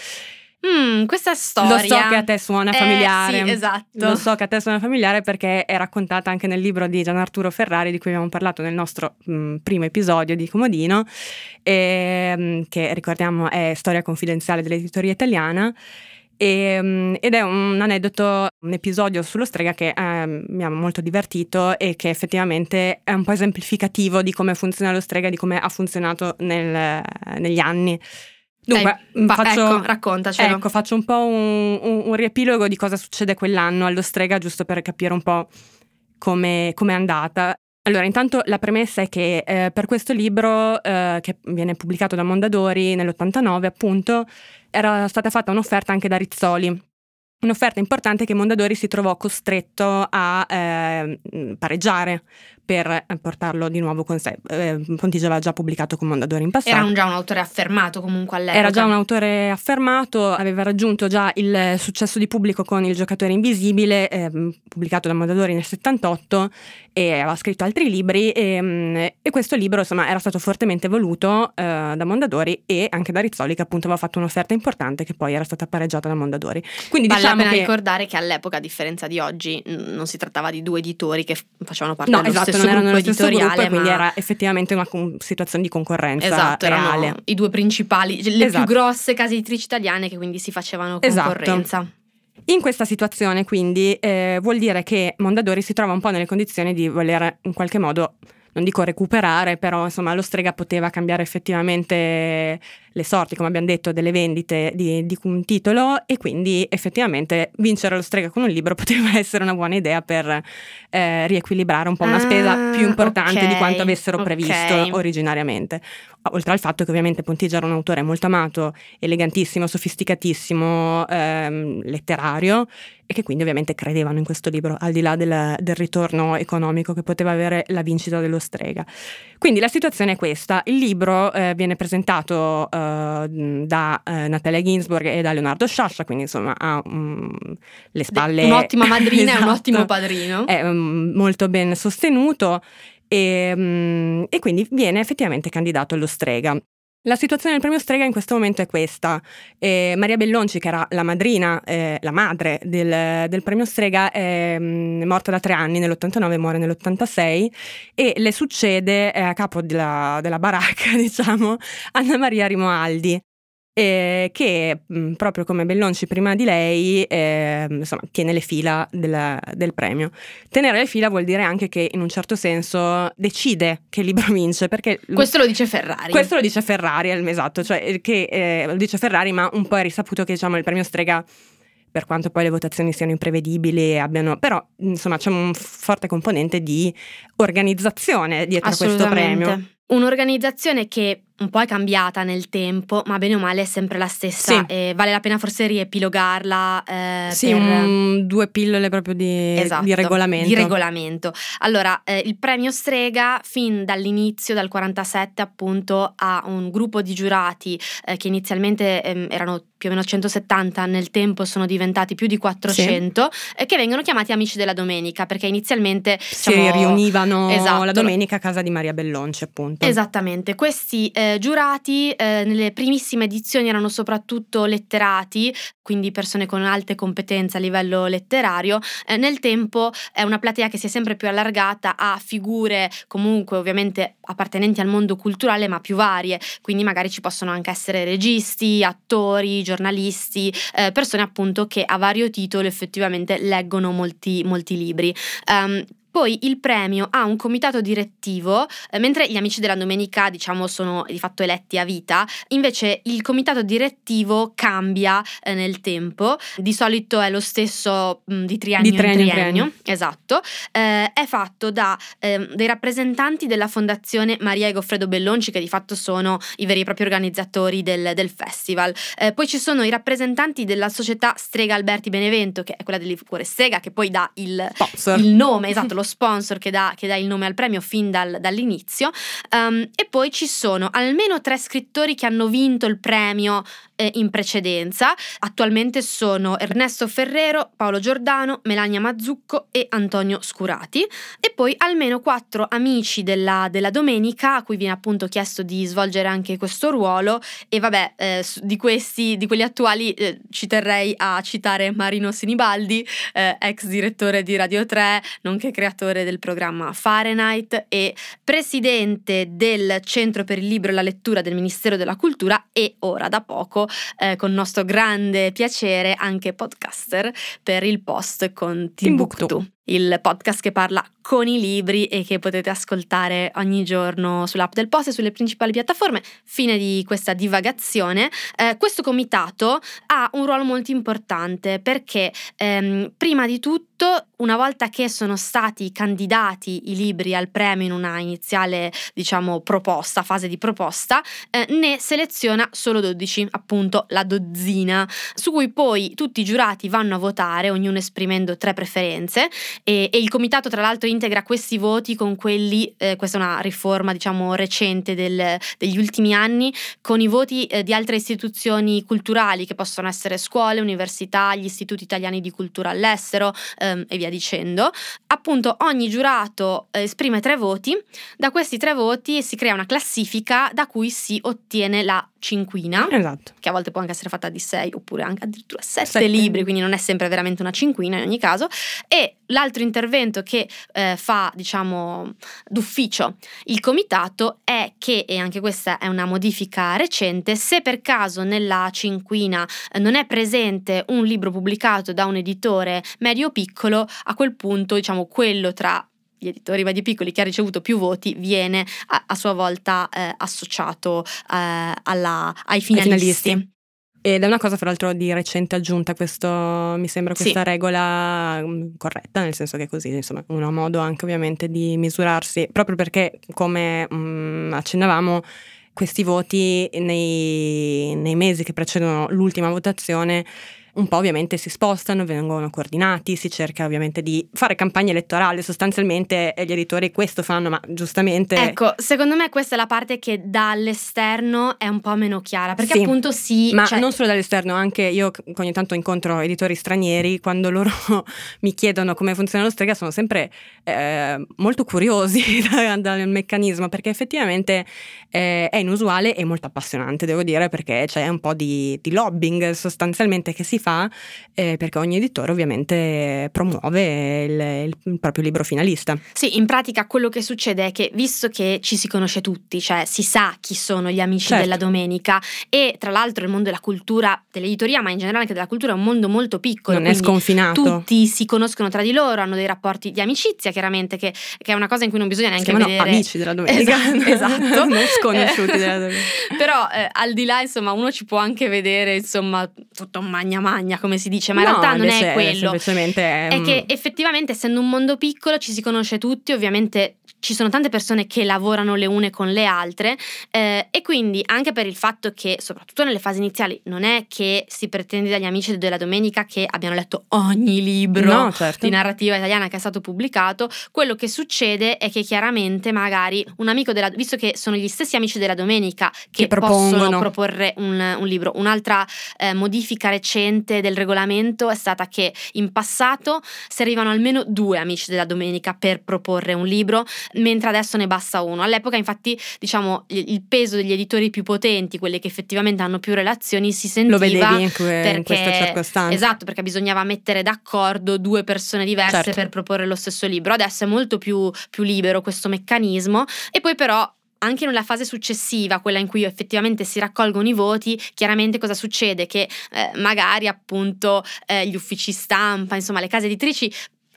Mm, questa storia. lo so che a te suona Eh, familiare. sì, esatto. Lo so che a te suona familiare perché è raccontata anche nel libro di Gian Arturo Ferrari, di cui abbiamo parlato nel nostro mh, primo episodio di Comodino, e, mh, che ricordiamo è Storia confidenziale dell'editoria italiana. E, mm, ed è un aneddoto, un episodio sullo strega che eh, mi ha molto divertito e che effettivamente è un po' esemplificativo di come funziona lo strega, di come ha funzionato nel- negli anni. Dunque, Eh, faccio, ecco, raccontacelo. ecco, faccio un po' un, un- un riepilogo di cosa succede quell'anno allo strega, giusto per capire un po' come è andata. Allora, intanto la premessa è che eh, per questo libro, eh, che viene pubblicato da Mondadori nell'89, appunto, era stata fatta un'offerta anche da Rizzoli. Un'offerta importante che Mondadori si trovò costretto a eh, pareggiare per eh, portarlo di nuovo con sé. Eh, Pontigia aveva già pubblicato con Mondadori in passato. Era un- già un autore affermato comunque all'epoca. Era già un autore affermato, aveva raggiunto già il successo di pubblico con Il giocatore invisibile, ehm, pubblicato da Mondadori nel 78, e aveva scritto altri libri. E, mm, e questo libro, insomma, era stato fortemente voluto eh, da Mondadori e anche da Rizzoli, che appunto aveva fatto un'offerta importante che poi era stata pareggiata da Mondadori. Quindi Vale diciamo la pena che. ricordare che all'epoca, a differenza di oggi, non si trattava di due editori che facevano parte No, dello esatto, stesso non erano editoriale, gruppo quindi ma- era effettivamente una situazione di concorrenza Esatto, reale. i due principali, le Esatto. più grosse case editrici italiane che quindi si facevano Esatto. concorrenza. In questa situazione, quindi, eh, vuol dire che Mondadori si trova un po' nelle condizioni di voler in qualche modo, non dico recuperare, però insomma lo strega poteva cambiare effettivamente le sorti, come abbiamo detto, delle vendite di, di un titolo e quindi effettivamente vincere lo strega con un libro poteva essere una buona idea per eh, riequilibrare un po' una Ah, spesa più importante di ok, quanto avessero ok. previsto originariamente. Oltre al fatto che ovviamente Pontigia era un autore molto amato, elegantissimo, sofisticatissimo, ehm, letterario e che quindi ovviamente credevano in questo libro, al di là del, del ritorno economico che poteva avere la vincita dello strega. Quindi la situazione è questa, il libro eh, viene presentato eh, da eh, Natalia Ginsburg e da Leonardo Sciascia, quindi insomma ha mm, le spalle... Un'ottima madrina e un Esatto. ottimo padrino. È mm, molto ben sostenuto e, mm, e quindi viene effettivamente candidato allo strega. La situazione del premio Strega in questo momento è questa. Eh, Maria Bellonci, che era la madrina, eh, la madre del, del premio Strega, è mm, morta da tre anni, nell'89 muore nell'86 e le succede eh, a capo della, della baracca, diciamo, Anna Maria Rimoaldi. Eh, che mh, proprio come Bellonci prima di lei eh, insomma, tiene le fila del, del premio. Tenere le fila vuol dire anche che in un certo senso decide che libro vince, perché Questo lo dice Ferrari. questo lo dice Ferrari, esatto, cioè eh, che eh, lo dice Ferrari, ma un po' è risaputo che diciamo il premio Strega, per quanto poi le votazioni siano imprevedibili abbiano, però insomma c'è un forte componente di organizzazione dietro questo premio. Un'organizzazione che un po' è cambiata nel tempo, ma bene o male è sempre la stessa. Sì. E vale la pena forse riepilogarla. eh, Sì, per- un- due pillole proprio di, Esatto, di regolamento. di regolamento. Allora, eh, il premio Strega fin dall'inizio, dal 47 appunto, ha un gruppo di giurati eh, che inizialmente ehm, erano più o meno 170, nel tempo sono diventati più di 400, eh, che vengono chiamati Amici della Domenica, perché inizialmente si diciamo, riunivano Esatto. la domenica a casa di Maria Bellonci, appunto. Esattamente, questi eh, giurati eh, nelle primissime edizioni erano soprattutto letterati, quindi persone con alte competenze a livello letterario. Eh, nel tempo è una platea che si è sempre più allargata a figure comunque ovviamente appartenenti al mondo culturale ma più varie, quindi magari ci possono anche essere registi, attori, giornalisti, eh, persone appunto che a vario titolo effettivamente leggono molti, molti libri. Ehm, poi il premio ha un comitato direttivo, eh, mentre gli amici della domenica, diciamo, sono di fatto eletti a vita, invece il comitato direttivo cambia eh, nel tempo, di solito è lo stesso mh, di triennio Di triennio in triennio, triennio. esatto, eh, è fatto da ehm, dei rappresentanti della fondazione Maria e Goffredo Bellonci, che di fatto sono i veri e propri organizzatori del, del festival. Eh, poi ci sono i rappresentanti della società Strega Alberti Benevento, che è quella del liquore Strega, che poi dà il, il nome, esatto, lo sponsor che dà, che dà il nome al premio fin dal- dall'inizio. Um, e poi ci sono almeno tre scrittori che hanno vinto il premio eh, in precedenza. Attualmente sono Ernesto Ferrero, Paolo Giordano, Melania Mazzucco e Antonio Scurati. E poi almeno quattro amici della, della domenica, a cui viene appunto chiesto di svolgere anche questo ruolo. E vabbè, eh, di questi, di quelli attuali, eh, ci terrei a citare Marino Sinibaldi, eh, ex direttore di Radio 3, nonché creatore creatore del programma Fahrenheit e presidente del Centro per il Libro e la Lettura del Ministero della Cultura e ora da poco, eh, con nostro grande piacere, anche podcaster per il post con Timbuktu. Timbuktu. Il podcast che parla con i libri e che potete ascoltare ogni giorno sull'app del post e sulle principali piattaforme. Fine di questa divagazione. Eh, questo comitato ha un ruolo molto importante perché ehm, prima di tutto, una volta che sono stati candidati i libri al premio in una iniziale, diciamo, proposta, fase di proposta, eh, ne seleziona solo 12, appunto la dozzina, su cui poi tutti i giurati vanno a votare, ognuno esprimendo tre preferenze e, e il comitato tra l'altro integra questi voti con quelli, eh, questa è una riforma diciamo recente del- degli ultimi anni, con i voti eh, di altre istituzioni culturali che possono essere scuole, università, gli istituti italiani di cultura all'estero ehm, e via dicendo. Appunto ogni giurato eh, esprime tre voti, da questi tre voti si crea una classifica da cui si ottiene la cinquina Esatto. che a volte può anche essere fatta di 6 oppure anche addirittura 7 Sette. libri, quindi non è sempre veramente una cinquina in ogni caso. E l'altro intervento che eh, fa, diciamo, d'ufficio il comitato è che, e anche questa è una modifica recente, se per caso nella cinquina eh, non è presente un libro pubblicato da un editore medio piccolo, a quel punto, diciamo, quello tra gli editori medio piccoli che ha ricevuto più voti viene a, a sua volta eh, associato eh, alla- ai finalisti. Ed è una cosa, fra l'altro, di recente aggiunta, questo, mi sembra Sì. questa regola mm, corretta, nel senso che così, insomma, un modo anche ovviamente di misurarsi, proprio perché, come mm, accennavamo, questi voti nei, nei mesi che precedono l'ultima votazione un po' ovviamente si spostano, vengono coordinati, si cerca ovviamente di fare campagna elettorale, sostanzialmente gli editori questo fanno, ma giustamente... Ecco, secondo me questa è la parte che dall'esterno è un po' meno chiara, perché Sì, appunto si... Ma cioè- non solo dall'esterno, anche io ogni tanto incontro editori stranieri, quando loro mi chiedono come funziona lo strega, sono sempre eh, molto curiosi da- dal meccanismo, perché effettivamente eh, è inusuale e molto appassionante, devo dire, perché c'è un po' di, di lobbying sostanzialmente che si fa, eh, perché ogni editore ovviamente promuove il, il proprio libro finalista. Sì, in pratica quello che succede è che visto che ci si conosce tutti, cioè si sa chi sono gli amici Certo. della domenica e tra l'altro il mondo della cultura, dell'editoria, ma in generale anche della cultura è un mondo molto piccolo. non è sconfinato. Tutti si conoscono tra di loro, hanno dei rapporti di amicizia, chiaramente, che, che è una cosa in cui non bisogna Si neanche chiamano vedere. amici della domenica. Esatto, esatto. non sconosciuti della domenica. Però eh, al di là, insomma, uno ci può anche vedere, insomma, tutto un magna magna, come si dice, ma in No, realtà non è quello. Semplicemente è, È mm, che effettivamente, essendo un mondo piccolo, ci si conosce tutti, ovviamente ci sono tante persone che lavorano le une con le altre eh, e quindi anche per il fatto che, soprattutto nelle fasi iniziali, non è che si pretende dagli amici della domenica che abbiano letto ogni libro No, certo. di narrativa italiana che è stato pubblicato, quello che succede è che chiaramente magari un amico della visto che sono gli stessi amici della domenica che, Che possono proporre un, un libro, un'altra eh, modifica recente del regolamento è stata che in passato servivano almeno due amici della domenica per proporre un libro, mentre adesso ne basta uno. All'epoca infatti diciamo il peso degli editori più potenti, quelli che effettivamente hanno più relazioni, si sentiva lo vedevi in, que- in perché- questa circostanza. Esatto, perché bisognava mettere d'accordo due persone diverse Certo. per proporre lo stesso libro. Adesso è molto più, più libero questo meccanismo e poi però anche nella fase successiva, quella in cui effettivamente si raccolgono i voti, chiaramente cosa succede? Che eh, magari appunto eh, gli uffici stampa, insomma le case editrici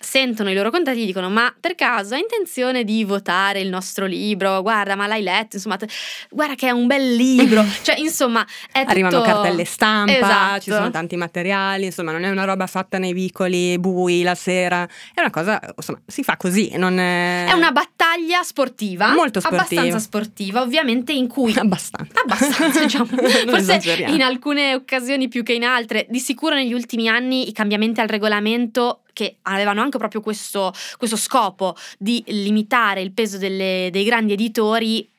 sentono i loro contatti e dicono ma per caso hai intenzione di votare il nostro libro guarda ma l'hai letto insomma te- guarda che è un bel libro cioè insomma è tutto Arrivano cartelle stampa, Esatto. ci sono tanti materiali, insomma non è una roba fatta nei vicoli bui la sera, è una cosa, insomma, si fa così, non è... È una battaglia sportiva, Molto sportiva. abbastanza sportiva, ovviamente in cui Abbastanza. abbastanza, diciamo, forse in alcune occasioni più che in altre. Di sicuro negli ultimi anni i cambiamenti al regolamento che avevano anche proprio questo, questo scopo di limitare il peso delle- dei grandi editori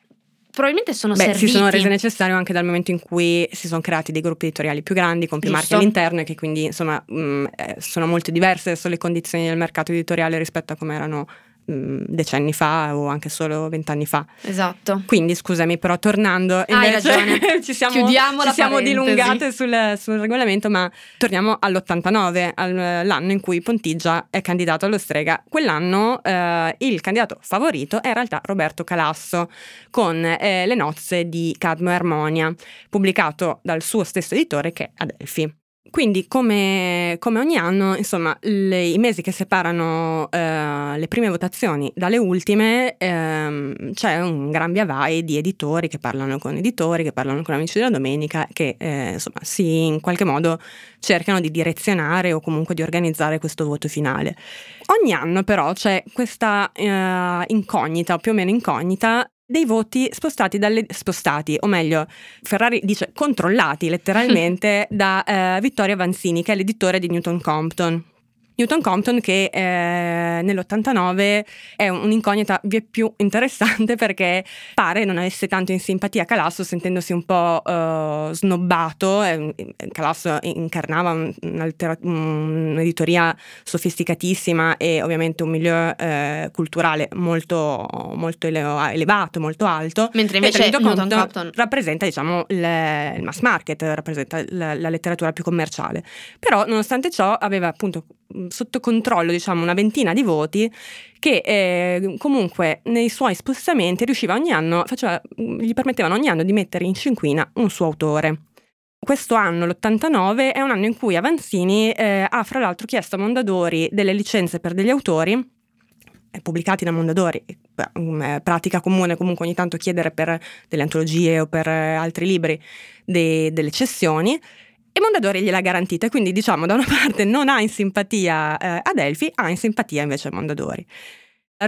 probabilmente sono Beh, serviti. si sono rese necessario anche dal momento in cui si sono creati dei gruppi editoriali più grandi, con più marchi Giusto. all'interno e che quindi insomma mh, eh, sono molto diverse adesso le condizioni del mercato editoriale rispetto a come erano decenni fa o anche solo vent'anni fa. Esatto. Quindi scusami, però tornando, Hai ragione. ci siamo, Chiudiamo ci siamo dilungate sul, sul regolamento, ma torniamo all'89, al- l'anno in cui Pontigia è candidato allo strega. Quell'anno eh, il candidato favorito è in realtà Roberto Calasso con eh, Le nozze di Cadmo e Armonia, pubblicato dal suo stesso editore che è Adelphi. Quindi, come, come ogni anno, insomma, le- i mesi che separano eh, le prime votazioni dalle ultime, ehm, c'è un gran via vai di editori che parlano con editori, che parlano con amici della domenica, che eh, insomma si in qualche modo cercano di direzionare o comunque di organizzare questo voto finale. Ogni anno, però, c'è questa eh, incognita, o più o meno incognita, dei voti spostati dalle spostati, o meglio, Ferrari dice controllati letteralmente da eh, Vittorio Avanzini, che è l'editore di Newton Compton. Newton Compton che eh, nell'89 è un'incognita via più interessante perché pare non avesse tanto in simpatia Calasso sentendosi un po' eh, snobbato, eh, Calasso incarnava un'editoria sofisticatissima e ovviamente un milieu eh, culturale molto, molto ele- elevato, molto alto. Mentre invece Newton Compton Compton rappresenta diciamo il, il mass market, rappresenta la, la letteratura più commerciale. Però nonostante ciò aveva appunto sotto controllo diciamo una ventina di voti che eh, comunque nei suoi spostamenti riusciva ogni anno, faceva, mh, gli permettevano ogni anno di mettere in cinquina un suo autore. Questo anno, l'89, è un anno in cui Avanzini eh, ha fra l'altro chiesto a Mondadori delle licenze per degli autori eh, pubblicati da Mondadori, mm, è pratica comune comunque ogni tanto chiedere per delle antologie o per eh, altri libri de- delle cessioni e Mondadori gliel'ha garantita, quindi diciamo da una parte non ha in simpatia eh, Adelphi, ha in simpatia invece Mondadori.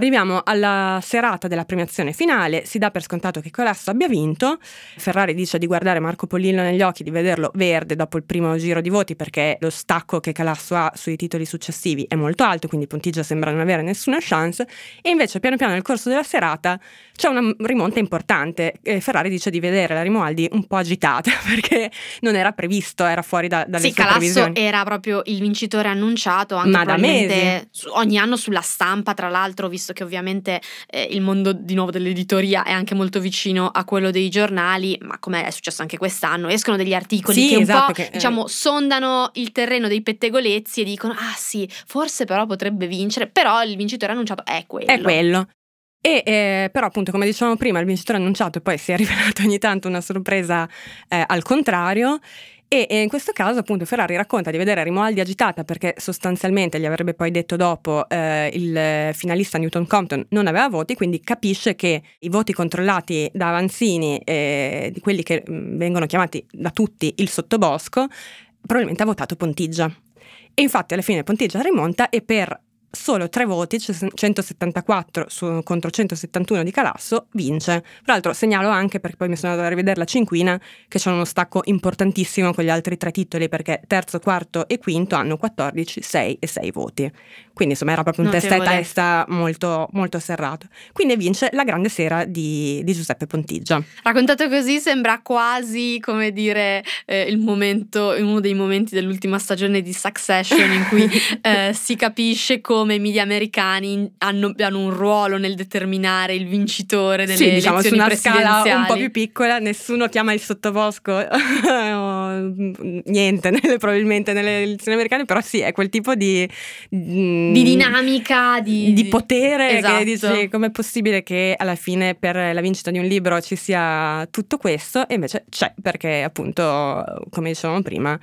Arriviamo alla serata della premiazione finale, si dà per scontato che Colasso abbia vinto, Ferrari dice di guardare Marco Pollillo negli occhi, di vederlo verde dopo il primo giro di voti perché lo stacco che Calasso ha sui titoli successivi è molto alto, quindi Pontigia sembra non avere nessuna chance e invece piano piano nel corso della serata c'è una rimonta importante. Eh, Ferrari dice di vedere la Rimualdi un po' agitata perché non era previsto, era fuori da, dalle Sì, sue Calasso previsioni. era proprio il vincitore annunciato anche Ma da mesi. ogni anno sulla stampa, tra l'altro, visto che ovviamente eh, il mondo di nuovo dell'editoria è anche molto vicino a quello dei giornali, ma come è successo anche quest'anno, escono degli articoli Sì, che un esatto, po' che, eh, diciamo sondano il terreno dei pettegolezzi e dicono "Ah sì, forse però potrebbe vincere", però il vincitore annunciato è quello. È quello. E eh, però appunto come dicevamo prima il vincitore annunciato poi si è rivelato ogni tanto una sorpresa eh, al contrario e, e in questo caso appunto Ferrari racconta di vedere Rimualdi agitata perché sostanzialmente gli avrebbe poi detto dopo eh, il finalista Newton Compton non aveva voti quindi capisce che i voti controllati da Avanzini eh, quelli che mh, vengono chiamati da tutti il sottobosco probabilmente ha votato Pontigia. E infatti alla fine Pontigia rimonta e per solo tre voti, cioè 174 su- contro 171 di Calasso, vince. Tra l'altro segnalo anche, perché poi mi sono andata a rivedere la cinquina, che c'è uno stacco importantissimo con gli altri tre titoli, perché terzo, quarto e quinto hanno 14, 6 e 6 voti. Quindi insomma era proprio un testa a Notevole. testa molto, molto serrato. Quindi vince la grande sera di, di Giuseppe Pontigia. Raccontato così sembra quasi, come dire, eh, il momento, uno dei momenti dell'ultima stagione di Succession in cui eh, si capisce come i media americani hanno, hanno un ruolo nel determinare il vincitore delle sì, diciamo su elezioni una scala un po' più piccola, nessuno chiama il sottobosco o niente, nelle- probabilmente nelle elezioni americane, però sì, è quel tipo di, Di dinamica, di, di potere Esatto. che dici com'è possibile che alla fine per la vincita di un libro ci sia tutto questo e invece c'è perché appunto come dicevamo prima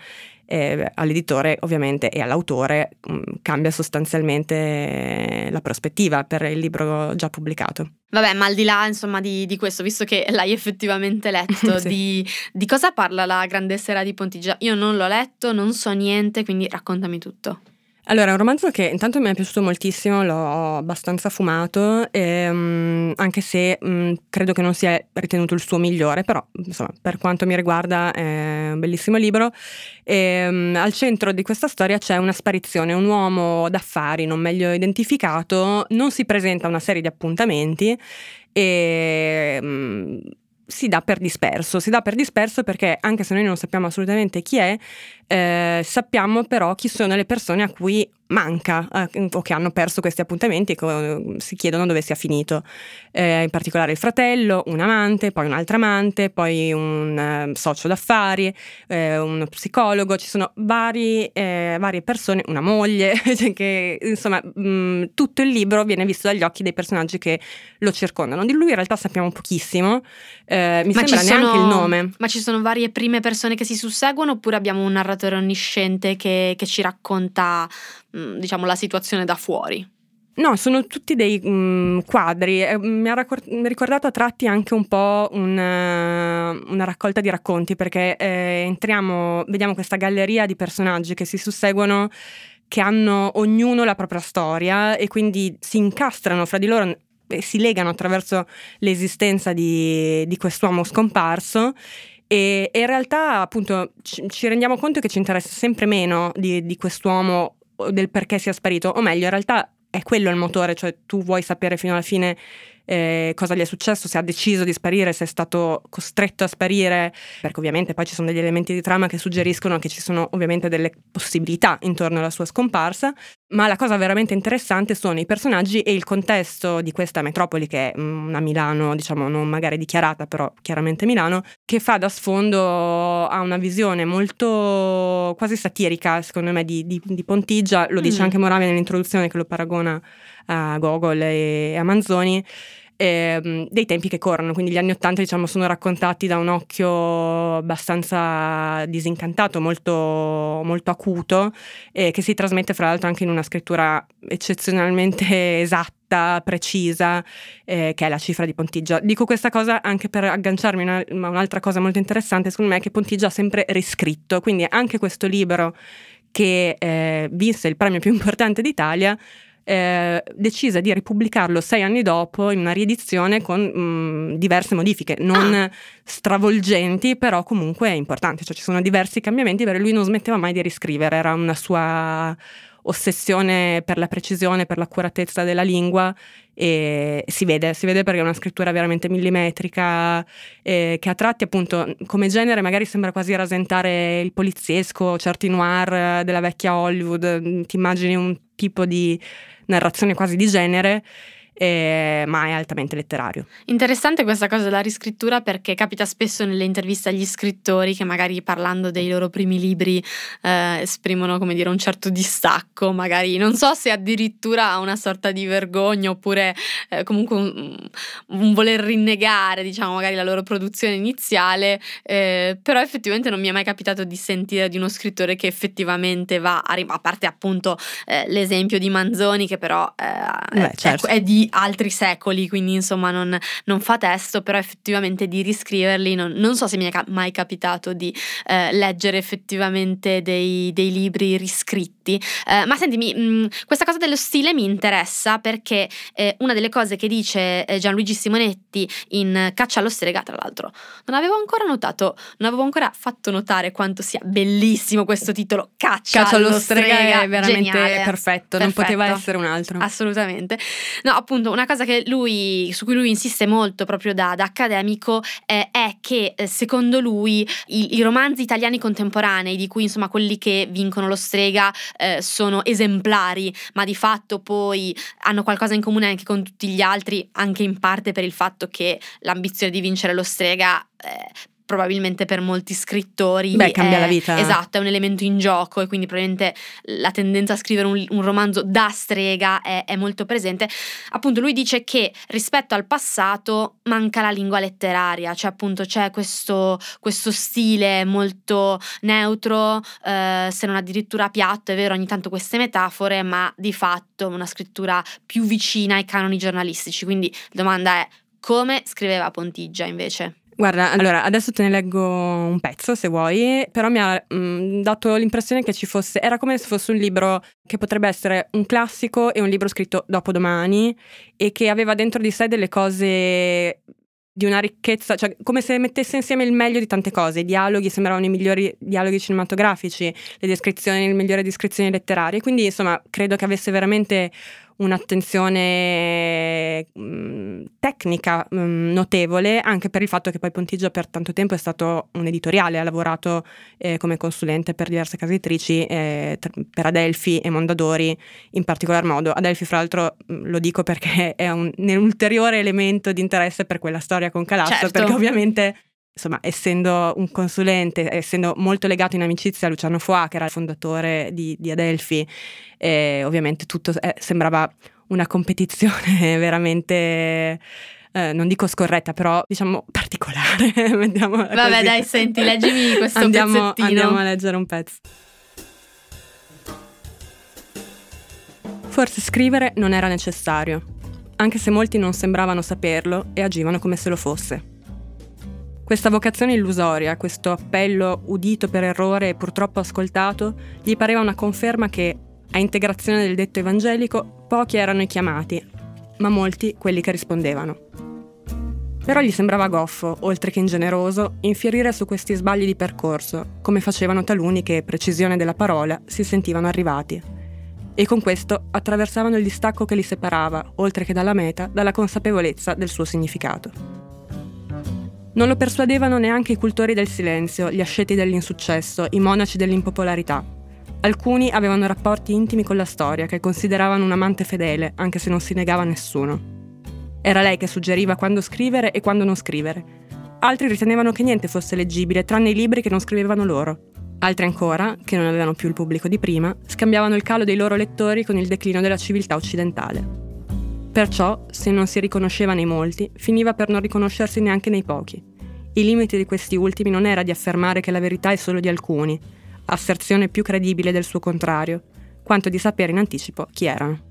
eh, all'editore ovviamente e all'autore mh, cambia sostanzialmente la prospettiva per il libro già pubblicato. Vabbè, ma al di là insomma di, di questo, visto che l'hai effettivamente letto, Sì. di, di cosa parla la grande sera di Pontigia? Io non l'ho letto, non so niente, quindi raccontami tutto. Allora, è un romanzo che intanto mi è piaciuto moltissimo, l'ho abbastanza fumato, ehm, anche se mh, credo che non sia ritenuto il suo migliore, però insomma, per quanto mi riguarda è un bellissimo libro. Ehm, al centro di questa storia c'è una sparizione, un uomo d'affari non meglio identificato, non si presenta a una serie di appuntamenti e... si dà per disperso, si dà per disperso perché anche se noi non sappiamo assolutamente chi è, eh, sappiamo però chi sono le persone a cui manca eh, o che hanno perso questi appuntamenti e si chiedono dove sia finito. Eh, in particolare il fratello, un amante, poi un altro amante, poi un eh, socio d'affari, eh, uno psicologo, ci sono vari, eh, varie persone, una moglie, cioè che insomma mh, tutto il libro viene visto dagli occhi dei personaggi che lo circondano. Di lui in realtà sappiamo pochissimo, eh, mi Ma sembra neanche sono- il nome. Ma ci sono varie prime persone che si susseguono oppure abbiamo un narratore onnisciente che, che ci racconta, diciamo, la situazione da fuori? No, sono tutti dei mm, quadri. Eh, mi ha raccor- ricordato a tratti anche un po' un, eh, una raccolta di racconti, perché eh, entriamo, vediamo questa galleria di personaggi che si susseguono, che hanno ognuno la propria storia e quindi si incastrano fra di loro e si legano attraverso l'esistenza di, di quest'uomo scomparso. E, e in realtà, appunto, ci, ci rendiamo conto che ci interessa sempre meno di, di quest'uomo del perché sia sparito, o meglio, in realtà è quello il motore, cioè tu vuoi sapere fino alla fine eh, cosa gli è successo, se ha deciso di sparire, se è stato costretto a sparire, perché ovviamente poi ci sono degli elementi di trama che suggeriscono che ci sono ovviamente delle possibilità intorno alla sua scomparsa, ma la cosa veramente interessante sono i personaggi e il contesto di questa metropoli che è mm, una Milano, diciamo non magari dichiarata, però chiaramente Milano, che fa da sfondo a una visione molto quasi satirica, secondo me, di, di- di Pontigia, lo dice Mm. anche Moravia nell'introduzione che lo paragona a Gogol e a Manzoni, ehm, dei tempi che corrono, quindi gli anni Ottanta diciamo sono raccontati da un occhio abbastanza disincantato, molto, molto acuto, e che si trasmette fra l'altro anche in una scrittura eccezionalmente esatta, precisa, eh, che è la cifra di Pontigia. Dico questa cosa anche per agganciarmi a una- un'altra cosa molto interessante, secondo me, è che Pontigia ha sempre riscritto, quindi anche questo libro che eh, vinse il premio più importante d'Italia, eh, decise di ripubblicarlo sei anni dopo in una riedizione con mh, diverse modifiche, non stravolgenti, però comunque importanti. Cioè ci sono diversi cambiamenti, perché lui non smetteva mai di riscrivere, era una sua ossessione per la precisione, per l'accuratezza della lingua e si vede, si vede perché è una scrittura veramente millimetrica eh, che a tratti appunto come genere magari sembra quasi rasentare il poliziesco, certi noir eh, della vecchia Hollywood, mm, ti immagini un tipo di narrazione quasi di genere, eh, ma è altamente letterario. Interessante questa cosa della riscrittura perché capita spesso nelle interviste agli scrittori che magari parlando dei loro primi libri eh, esprimono come dire un certo distacco, magari non so se addirittura una sorta di vergogna oppure eh, comunque un, un voler rinnegare diciamo magari la loro produzione iniziale, eh, però effettivamente non mi è mai capitato di sentire di uno scrittore che effettivamente va a, rim- a parte appunto eh, l'esempio di Manzoni che però eh, Beh, è- certo. è di altri secoli, quindi insomma non, non fa testo, però effettivamente di riscriverli non, non so se mi è ca- mai capitato di eh, leggere effettivamente dei, dei libri riscritti. Eh, ma sentimi, mh, questa cosa dello stile mi interessa perché eh, una delle cose che dice eh, Gianluigi Simonetti in Caccia allo strega, tra l'altro, non avevo ancora notato, non avevo ancora fatto notare quanto sia bellissimo questo titolo Caccia, Caccia allo strega è veramente Geniale. perfetto, non poteva Perfetto. essere un altro. Assolutamente. No, appunto, una cosa lui, su cui lui insiste molto proprio da, da accademico eh, è che eh, secondo lui i, i romanzi italiani contemporanei, di cui insomma quelli che vincono lo strega eh, sono esemplari, ma di fatto poi hanno qualcosa in comune anche con tutti gli altri, anche in parte per il fatto che l'ambizione di vincere lo strega. eh, probabilmente per molti scrittori Beh, cambia è- la vita. esatto è un elemento in gioco e quindi probabilmente la tendenza a scrivere un, un romanzo da strega è, è molto presente. Appunto, lui dice che rispetto al passato manca la lingua letteraria, cioè appunto c'è questo, questo stile molto neutro, eh, se non addirittura piatto, è vero, ogni tanto queste metafore, ma di fatto una scrittura più vicina ai canoni giornalistici. Quindi la domanda è come scriveva Pontigia invece? Guarda, allora adesso te ne leggo un pezzo se vuoi, però mi ha mm, dato l'impressione che ci fosse, era come se fosse un libro che potrebbe essere un classico e un libro scritto dopodomani e che aveva dentro di sé delle cose di una ricchezza, cioè come se mettesse insieme il meglio di tante cose, i dialoghi sembravano i migliori dialoghi cinematografici, le descrizioni, le migliori descrizioni letterarie, quindi insomma credo che avesse veramente un'attenzione mh, tecnica mh, notevole, anche per il fatto che poi Pontigia per tanto tempo è stato un editoriale, ha lavorato eh, come consulente per diverse case editrici, eh, tr- per Adelphi e Mondadori in particolar modo. Adelphi, fra l'altro, mh, lo dico perché è un, un ulteriore elemento di interesse per quella storia con Calasso, Certo. perché ovviamente insomma, essendo un consulente, essendo molto legato in amicizia a Luciano Foà, che era il fondatore di, di Adelphi, eh, ovviamente tutto eh, sembrava una competizione veramente, eh, non dico scorretta, però diciamo particolare. Vabbè, così. dai, senti, leggimi questo andiamo, pezzettino. Andiamo a leggere un pezzo. Forse scrivere non era necessario, anche se molti non sembravano saperlo e agivano come se lo fosse. Questa vocazione illusoria, questo appello udito per errore e purtroppo ascoltato, gli pareva una conferma che, a integrazione del detto evangelico, pochi erano i chiamati, ma molti quelli che rispondevano. Però gli sembrava goffo, oltre che ingeneroso, infierire su questi sbagli di percorso, come facevano taluni che, precisione della parola, si sentivano arrivati. E con questo attraversavano il distacco che li separava, oltre che dalla meta, dalla consapevolezza del suo significato. Non lo persuadevano neanche i cultori del silenzio, gli asceti dell'insuccesso, i monaci dell'impopolarità. Alcuni avevano rapporti intimi con la storia, che consideravano un amante fedele, anche se non si negava a nessuno. Era lei che suggeriva quando scrivere e quando non scrivere. Altri ritenevano che niente fosse leggibile, tranne i libri che non scrivevano loro. Altri ancora, che non avevano più il pubblico di prima, scambiavano il calo dei loro lettori con il declino della civiltà occidentale. Perciò, se non si riconosceva nei molti, finiva per non riconoscersi neanche nei pochi. Il limite di questi ultimi non era di affermare che la verità è solo di alcuni, asserzione più credibile del suo contrario, quanto di sapere in anticipo chi erano.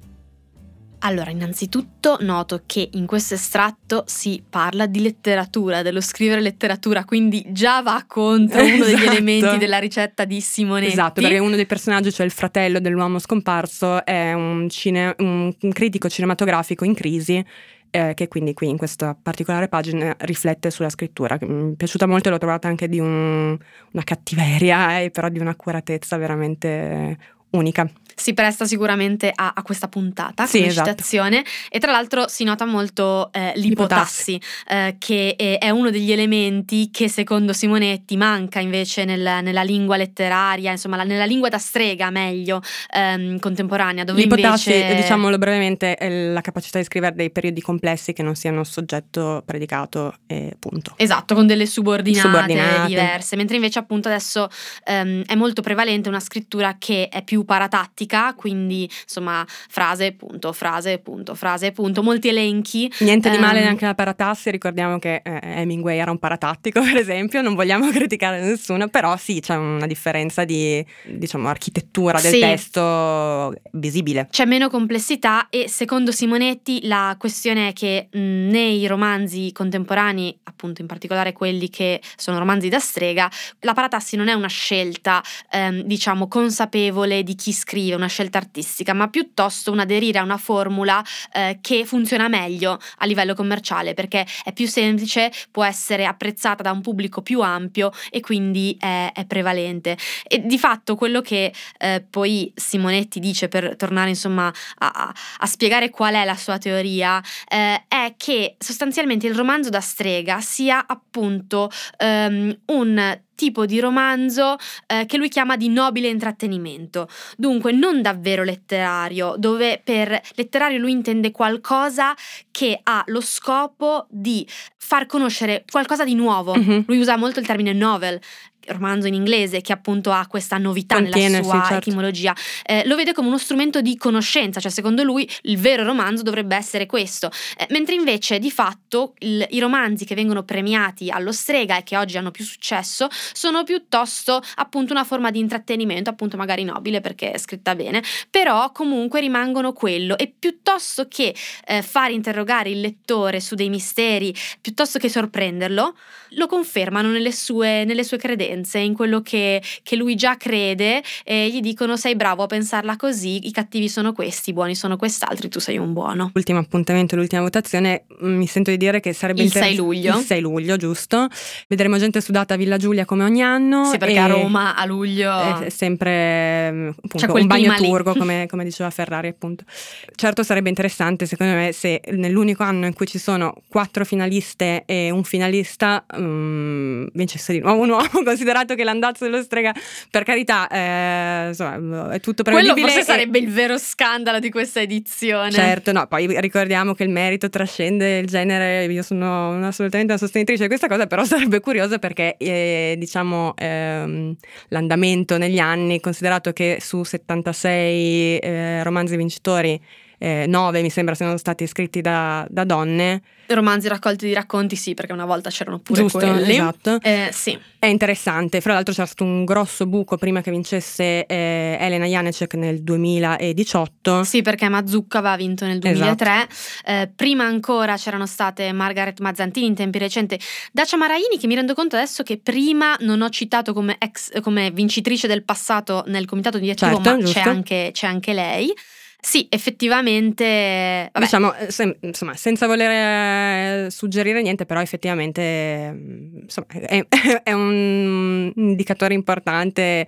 Allora, innanzitutto noto che in questo estratto si parla di letteratura, dello scrivere letteratura, quindi già va contro uno degli Esatto. elementi della ricetta di Simonetti. Esatto, perché uno dei personaggi, cioè il fratello dell'uomo scomparso, è un, cine- un- critico cinematografico in crisi. eh, che quindi qui in questa particolare pagina riflette sulla scrittura, mi è piaciuta molto e l'ho trovata anche di un- una cattiveria e però di un'accuratezza veramente unica. si presta sicuramente a, a questa puntata Sì, esatto. citazione e tra l'altro si nota molto eh, l'ipotassi eh, che è, è uno degli elementi che secondo Simonetti manca invece nel- nella lingua letteraria, insomma la- nella lingua da strega meglio ehm, contemporanea dove L'ipotassi, invece diciamolo brevemente, è la capacità di scrivere dei periodi complessi che non siano soggetto, predicato e punto. Esatto, con delle subordinate, Subordinate. diverse, mentre invece appunto adesso ehm, è molto prevalente una scrittura che è più paratattica, quindi insomma frase, punto, frase, punto, frase, punto, molti elenchi. Niente di male Ehm, neanche la paratassi, ricordiamo che eh, Hemingway era un paratattico per esempio, non vogliamo criticare nessuno, però sì, c'è una differenza di diciamo architettura del Sì. testo visibile. C'è meno complessità e secondo Simonetti la questione è che mh, nei romanzi contemporanei, appunto in particolare quelli che sono romanzi da strega, la paratassi non è una scelta, ehm, diciamo, consapevole di chi scrive, una scelta artistica, ma piuttosto un aderire a una formula eh, che funziona meglio a livello commerciale perché è più semplice, può essere apprezzata da un pubblico più ampio e quindi è, è prevalente. E di fatto quello che eh, poi Simonetti dice per tornare insomma a, a- spiegare qual è la sua teoria eh, è che sostanzialmente il romanzo da strega sia appunto ehm, un tipo di romanzo eh, che lui chiama di nobile intrattenimento, dunque non davvero letterario, dove per letterario lui intende qualcosa che ha lo scopo di far conoscere qualcosa di nuovo. Mhm. Lui usa molto il termine novel, romanzo in inglese, che appunto ha questa novità Contiene, nella sua sì, certo. etimologia. Eh, lo vede come uno strumento di conoscenza, cioè secondo lui il vero romanzo dovrebbe essere questo. Eh, mentre invece di fatto il- i romanzi che vengono premiati allo strega e che oggi hanno più successo sono piuttosto appunto una forma di intrattenimento, appunto magari nobile perché è scritta bene, però comunque rimangono quello e piuttosto che eh, far interrogare il lettore su dei misteri, piuttosto che sorprenderlo, lo confermano nelle sue, nelle sue credenze. Credenze, in quello che, che lui già crede e gli dicono sei bravo a pensarla così, i cattivi sono questi, i buoni sono quest'altri, tu sei un buono. L'ultimo appuntamento, l'ultima votazione, mm, mi sento di dire che sarebbe Il interess- 6 luglio. Il 6 luglio, giusto. Vedremo gente sudata a Villa Giulia come ogni anno. Sì, perché a Roma a luglio... È sempre mm, appunto, C'è un bagno turco, come, come diceva Ferrari, appunto. Certo, sarebbe interessante, secondo me, se nell'unico anno in cui ci sono quattro finaliste e un finalista mm, vincesse di nuovo un uomo, considerato che l'andazzo dello strega, per carità, eh, insomma, è tutto Quello prevedibile. forse e- sarebbe il vero scandalo di questa edizione. Certo, no, poi ricordiamo che il merito trascende il genere, io sono una- assolutamente una sostenitrice di questa cosa, però sarebbe curiosa perché eh, diciamo ehm, l'andamento negli anni, considerato che su 76 eh, romanzi vincitori, 9 mi sembra siano stati scritti da, da donne, Romanzi raccolti di racconti, sì, perché una volta c'erano pure giusto? quelli. Esatto. Eh, sì, È interessante, fra l'altro c'era stato un grosso buco prima che vincesse eh, Elena Janecek nel 2018. sì, perché Mazzucca aveva vinto nel Esatto. 2003. Eh, prima ancora c'erano state Margaret Mazzantini in tempi recenti, Dacia Maraini, che mi rendo conto adesso che prima non ho citato come, ex, come vincitrice del passato nel comitato direttivo, Certo, ma c'è anche, c'è anche lei. Sì, effettivamente. Vabbè, Diciamo, eh, se- insomma, senza voler eh, suggerire niente, però effettivamente eh, insomma, è, è un indicatore importante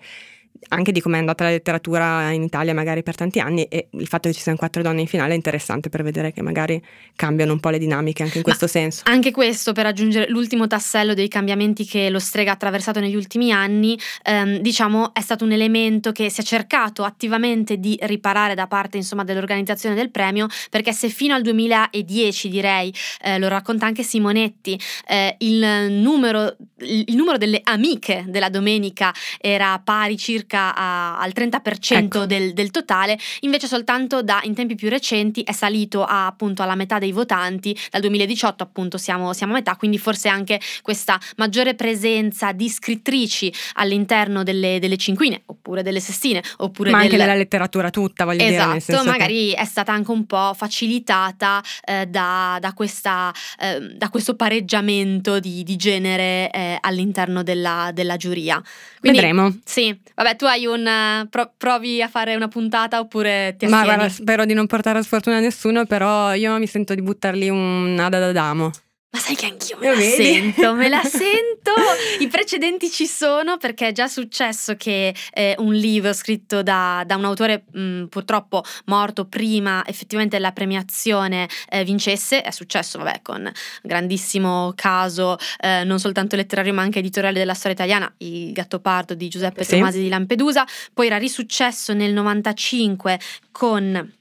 anche di come è andata la letteratura in Italia magari per tanti anni e il fatto che ci siano quattro donne in finale è interessante per vedere che magari cambiano un po' le dinamiche anche in questo senso. Anche questo per aggiungere l'ultimo tassello dei cambiamenti che lo strega ha attraversato negli ultimi anni, ehm, diciamo è stato un elemento che si è cercato attivamente di riparare da parte insomma, dell'organizzazione del premio, perché se fino al 2010 direi, eh, lo racconta anche Simonetti, eh, il, numero, il numero delle amiche della domenica era pari circa a- al 30% Ecco. del, del totale, invece soltanto da in tempi più recenti è salito a, appunto alla metà dei votanti, dal 2018 appunto siamo, siamo a metà, quindi forse anche questa maggiore presenza di scrittrici all'interno delle, delle cinquine oppure delle sestine oppure Ma anche del- nella letteratura tutta, voglio dire. nel Esatto, senso che- magari è stata anche un po' facilitata eh, da, da questa, eh, da questo pareggiamento di, di genere eh, all'interno della, della giuria. Quindi, Vedremo. Sì, vabbè, tu hai un. eh, pro- provi a fare una puntata oppure ti Ma astieni? guarda, spero di non portare sfortuna a nessuno, però io mi sento di buttarli un Ada d'Adamo. Ma sai che anch'io me Lo la vedi? sento, me la sento. I precedenti ci sono perché è già successo che eh, un libro scritto da, da un autore mh, purtroppo morto prima effettivamente della premiazione eh, vincesse. È successo, vabbè, con grandissimo caso eh, non soltanto letterario ma anche editoriale della storia italiana, Il Gattopardo di Giuseppe Sì. Tomasi di Lampedusa. Poi era risuccesso nel 95 con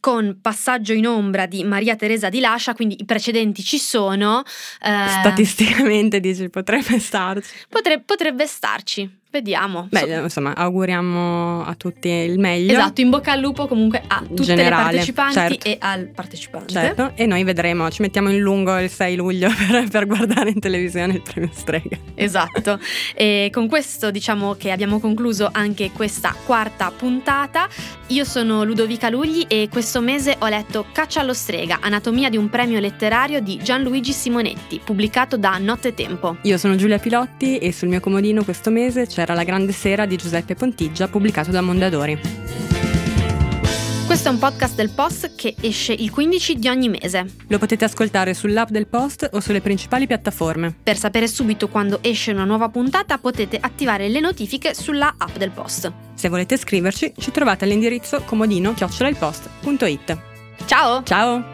con Passaggio in ombra di Maria Teresa di Lascia, quindi i precedenti ci sono. eh, Statisticamente dici potrebbe starci. potre- potrebbe starci, vediamo. Beh, So- insomma, auguriamo a tutti il meglio. Esatto, in bocca al lupo comunque a tutte Generale, le partecipanti certo. e al partecipante. Certo, e noi vedremo, ci mettiamo in lungo il 6 luglio per, per guardare in televisione il premio Strega. Esatto, e con questo diciamo che abbiamo concluso anche questa quarta puntata. Io sono Ludovica Lugli e questo mese ho letto Caccia allo strega, anatomia di un premio letterario di Gianluigi Simonetti, pubblicato da Notte Tempo. Io sono Giulia Pilotti e sul mio comodino questo mese c'era La Grande Sera di Giuseppe Pontiggia, pubblicato da Mondadori. Questo è un podcast del Post che esce il 15 di ogni mese. Lo potete ascoltare sull'app del Post o sulle principali piattaforme. Per sapere subito quando esce una nuova puntata potete attivare le notifiche sulla app del Post. Se volete scriverci, ci trovate all'indirizzo comodino-ilpost.it. Ciao! Ciao!